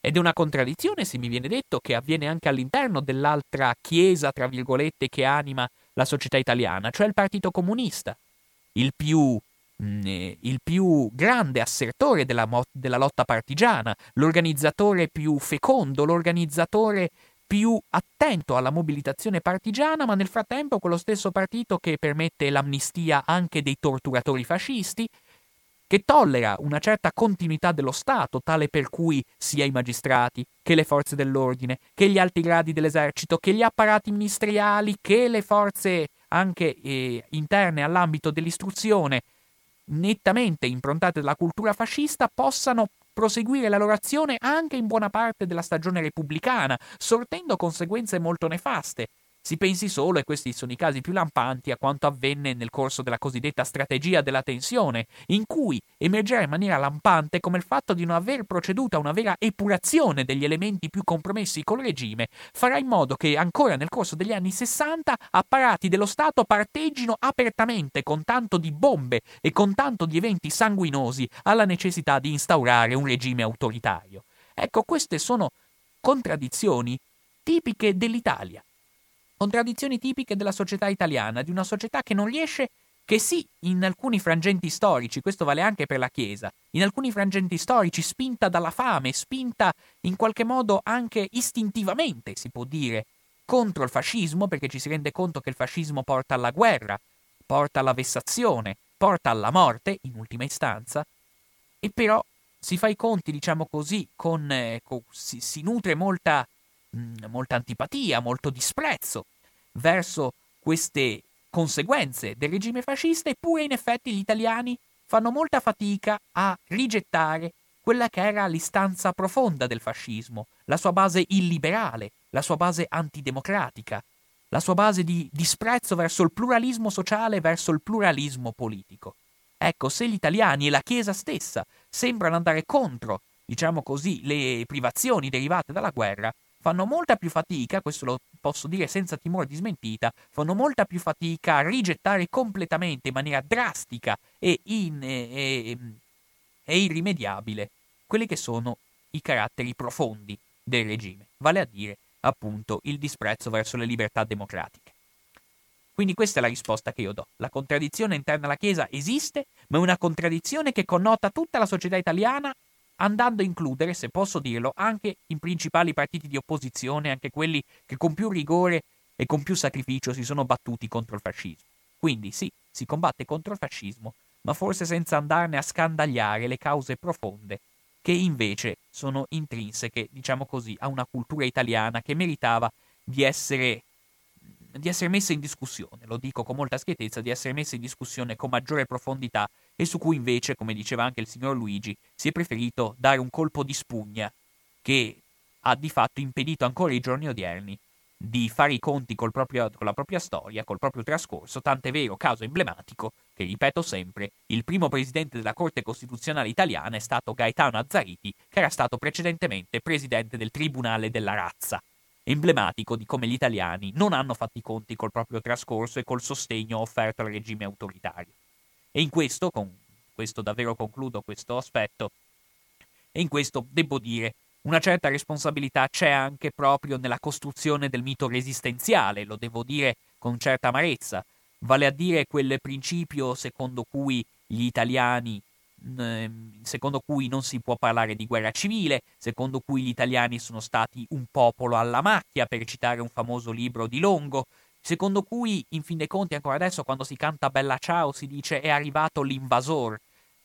Ed è una contraddizione se mi viene detto che avviene anche all'interno dell'altra chiesa, tra virgolette, che anima la società italiana, cioè il Partito Comunista, il più, mh, mm, eh, il più grande assertore della, mo- della lotta partigiana, l'organizzatore più fecondo, l'organizzatore più attento alla mobilitazione partigiana, ma nel frattempo quello stesso partito che permette l'amnistia anche dei torturatori fascisti, che tollera una certa continuità dello Stato, tale per cui sia i magistrati, che le forze dell'ordine, che gli alti gradi dell'esercito, che gli apparati ministeriali, che le forze anche eh, interne all'ambito dell'istruzione, nettamente improntate dalla cultura fascista, possano proseguire la loro azione anche in buona parte della stagione repubblicana, sortendo conseguenze molto nefaste. Si pensi solo, e questi sono i casi più lampanti, a quanto avvenne nel corso della cosiddetta strategia della tensione, in cui emergerà in maniera lampante come il fatto di non aver proceduto a una vera epurazione degli elementi più compromessi col regime farà in modo che ancora nel corso degli anni 60 apparati dello Stato parteggino apertamente con tanto di bombe e con tanto di eventi sanguinosi alla necessità di instaurare un regime autoritario. Ecco, queste sono contraddizioni tipiche dell'Italia contraddizioni tipiche della società italiana, di una società che non riesce, che sì, in alcuni frangenti storici, questo vale anche per la Chiesa, in alcuni frangenti storici spinta dalla fame, spinta in qualche modo anche istintivamente, si può dire, contro il fascismo, perché ci si rende conto che il fascismo porta alla guerra, porta alla vessazione, porta alla morte, in ultima istanza, e però si fa i conti, diciamo così, con, eh, con si, si nutre molta Molta antipatia, molto disprezzo verso queste conseguenze del regime fascista, eppure in effetti gli italiani fanno molta fatica a rigettare quella che era l'istanza profonda del fascismo, la sua base illiberale, la sua base antidemocratica, la sua base di disprezzo verso il pluralismo sociale, verso il pluralismo politico. Ecco, se gli italiani e la Chiesa stessa sembrano andare contro, diciamo così, le privazioni derivate dalla guerra, fanno molta più fatica, questo lo posso dire senza timore di smentita, fanno molta più fatica a rigettare completamente in maniera drastica e, in, e, e irrimediabile quelli che sono i caratteri profondi del regime, vale a dire appunto il disprezzo verso le libertà democratiche. Quindi questa è la risposta che io do. La contraddizione interna alla Chiesa esiste, ma è una contraddizione che connota tutta la società italiana andando a includere, se posso dirlo, anche i principali partiti di opposizione, anche quelli che con più rigore e con più sacrificio si sono battuti contro il fascismo. Quindi sì, si combatte contro il fascismo, ma forse senza andarne a scandagliare le cause profonde che invece sono intrinseche, diciamo così, a una cultura italiana che meritava di essere di essere messa in discussione, lo dico con molta schiettezza, di essere messa in discussione con maggiore profondità e su cui invece, come diceva anche il signor Luigi, si è preferito dare un colpo di spugna che ha di fatto impedito ancora i giorni odierni di fare i conti proprio, con la propria storia, col proprio trascorso, tant'è vero, caso emblematico, che ripeto sempre, il primo presidente della Corte Costituzionale italiana è stato Gaetano Azzariti, che era stato precedentemente presidente del Tribunale della Razza emblematico di come gli italiani non hanno fatto i conti col proprio trascorso e col sostegno offerto al regime autoritario. E in questo, con questo davvero concludo questo aspetto, e in questo devo dire una certa responsabilità c'è anche proprio nella costruzione del mito resistenziale, lo devo dire con certa amarezza, vale a dire quel principio secondo cui gli italiani secondo cui non si può parlare di guerra civile, secondo cui gli italiani sono stati un popolo alla macchia, per citare un famoso libro di Longo, secondo cui, in fin dei conti, ancora adesso, quando si canta Bella Ciao, si dice è arrivato l'invasor.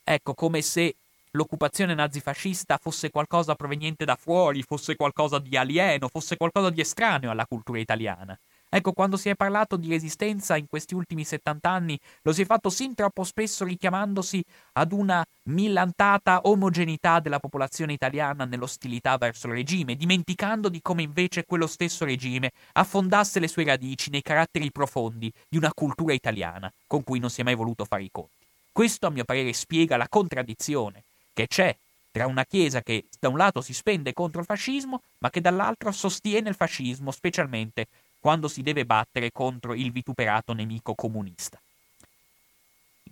Ecco, come se l'occupazione nazifascista fosse qualcosa proveniente da fuori, fosse qualcosa di alieno, fosse qualcosa di estraneo alla cultura italiana. Ecco, quando si è parlato di resistenza in questi ultimi 70 anni, lo si è fatto sin troppo spesso richiamandosi ad una millantata omogeneità della popolazione italiana nell'ostilità verso il regime, dimenticando di come invece quello stesso regime affondasse le sue radici nei caratteri profondi di una cultura italiana con cui non si è mai voluto fare i conti. Questo, a mio parere, spiega la contraddizione che c'è tra una Chiesa che da un lato si spende contro il fascismo, ma che dall'altro sostiene il fascismo, specialmente quando si deve battere contro il vituperato nemico comunista.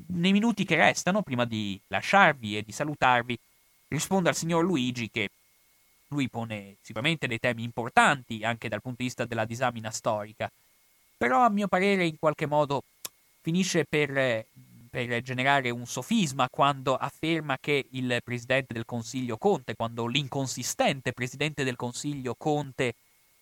Nei minuti che restano, prima di lasciarvi e di salutarvi, rispondo al signor Luigi che lui pone sicuramente dei temi importanti anche dal punto di vista della disamina storica, però a mio parere in qualche modo finisce per per generare un sofisma quando afferma che il presidente del Consiglio Conte, quando l'inconsistente presidente del Consiglio Conte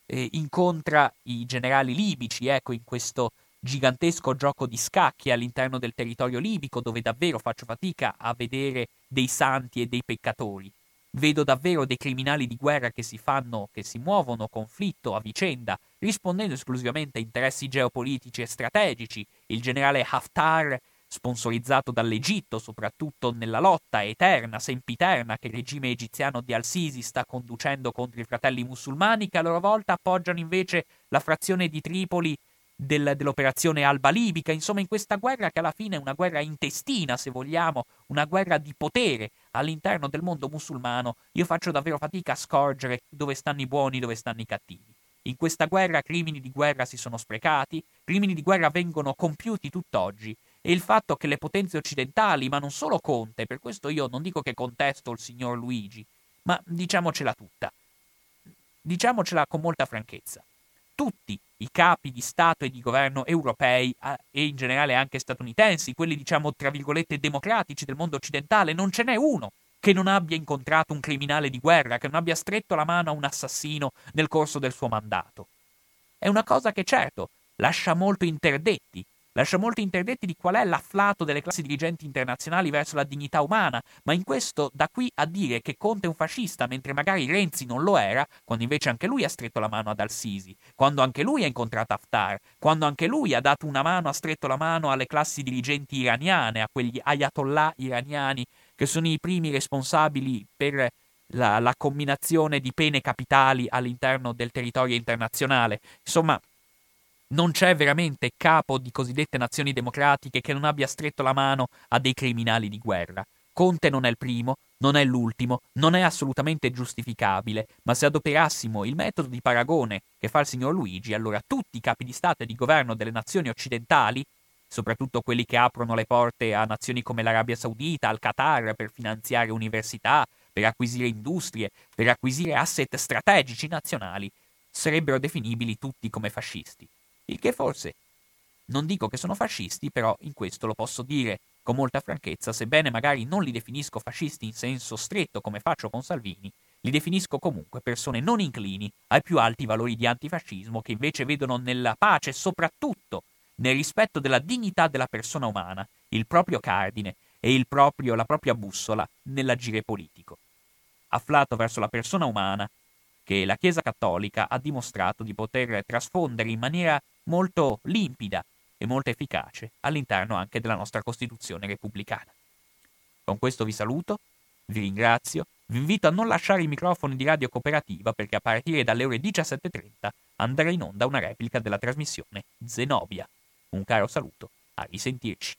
eh, incontra i generali libici, ecco, in questo gigantesco gioco di scacchi all'interno del territorio libico, dove davvero faccio fatica a vedere dei santi e dei peccatori. Vedo davvero dei criminali di guerra che si fanno, che si muovono conflitto a vicenda, rispondendo esclusivamente a interessi geopolitici e strategici. Il generale Haftar sponsorizzato dall'Egitto, soprattutto nella lotta eterna, sempiterna che il regime egiziano di Al-Sisi sta conducendo contro i fratelli musulmani, che a loro volta appoggiano invece la frazione di Tripoli del, dell'operazione Alba Libica, insomma in questa guerra che alla fine è una guerra intestina, se vogliamo, una guerra di potere all'interno del mondo musulmano, io faccio davvero fatica a scorgere dove stanno i buoni, dove stanno i cattivi. In questa guerra crimini di guerra si sono sprecati, crimini di guerra vengono compiuti tutt'oggi e il fatto che le potenze occidentali, ma non solo Conte, per questo io non dico che contesto il signor Luigi, ma diciamocela tutta, diciamocela con molta franchezza, tutti i capi di Stato e di governo europei e in generale anche statunitensi, quelli diciamo tra virgolette democratici del mondo occidentale, non ce n'è uno che non abbia incontrato un criminale di guerra, che non abbia stretto la mano a un assassino nel corso del suo mandato. È una cosa che certo lascia molto interdetti, lascia molti interdetti di qual è l'afflato delle classi dirigenti internazionali verso la dignità umana, ma in questo da qui a dire che Conte è un fascista mentre magari Renzi non lo era, quando invece anche lui ha stretto la mano ad Al-Sisi, quando anche lui ha incontrato Haftar, quando anche lui ha dato una mano, ha stretto la mano alle classi dirigenti iraniane, a quegli ayatollah iraniani che sono i primi responsabili per la, la combinazione di pene capitali all'interno del territorio internazionale. Insomma, non c'è veramente capo di cosiddette nazioni democratiche che non abbia stretto la mano a dei criminali di guerra. Conte non è il primo, non è l'ultimo, non è assolutamente giustificabile, ma se adoperassimo il metodo di paragone che fa il signor Luigi, allora tutti i capi di Stato e di governo delle nazioni occidentali, soprattutto quelli che aprono le porte a nazioni come l'Arabia Saudita, al Qatar per finanziare università, per acquisire industrie, per acquisire asset strategici nazionali, sarebbero definibili tutti come fascisti. Il che forse non dico che sono fascisti, però in questo lo posso dire con molta franchezza, sebbene magari non li definisco fascisti in senso stretto come faccio con Salvini, li definisco comunque persone non inclini ai più alti valori di antifascismo che invece vedono nella pace e soprattutto nel rispetto della dignità della persona umana il proprio cardine e proprio, la propria bussola nell'agire politico. Afflato verso la persona umana, che la Chiesa Cattolica ha dimostrato di poter trasfondere in maniera molto limpida e molto efficace all'interno anche della nostra Costituzione repubblicana. Con questo vi saluto, vi ringrazio, vi invito a non lasciare i microfoni di Radio Cooperativa perché a partire dalle ore 17.30 andrà in onda una replica della trasmissione Zenobia. Un caro saluto, a risentirci.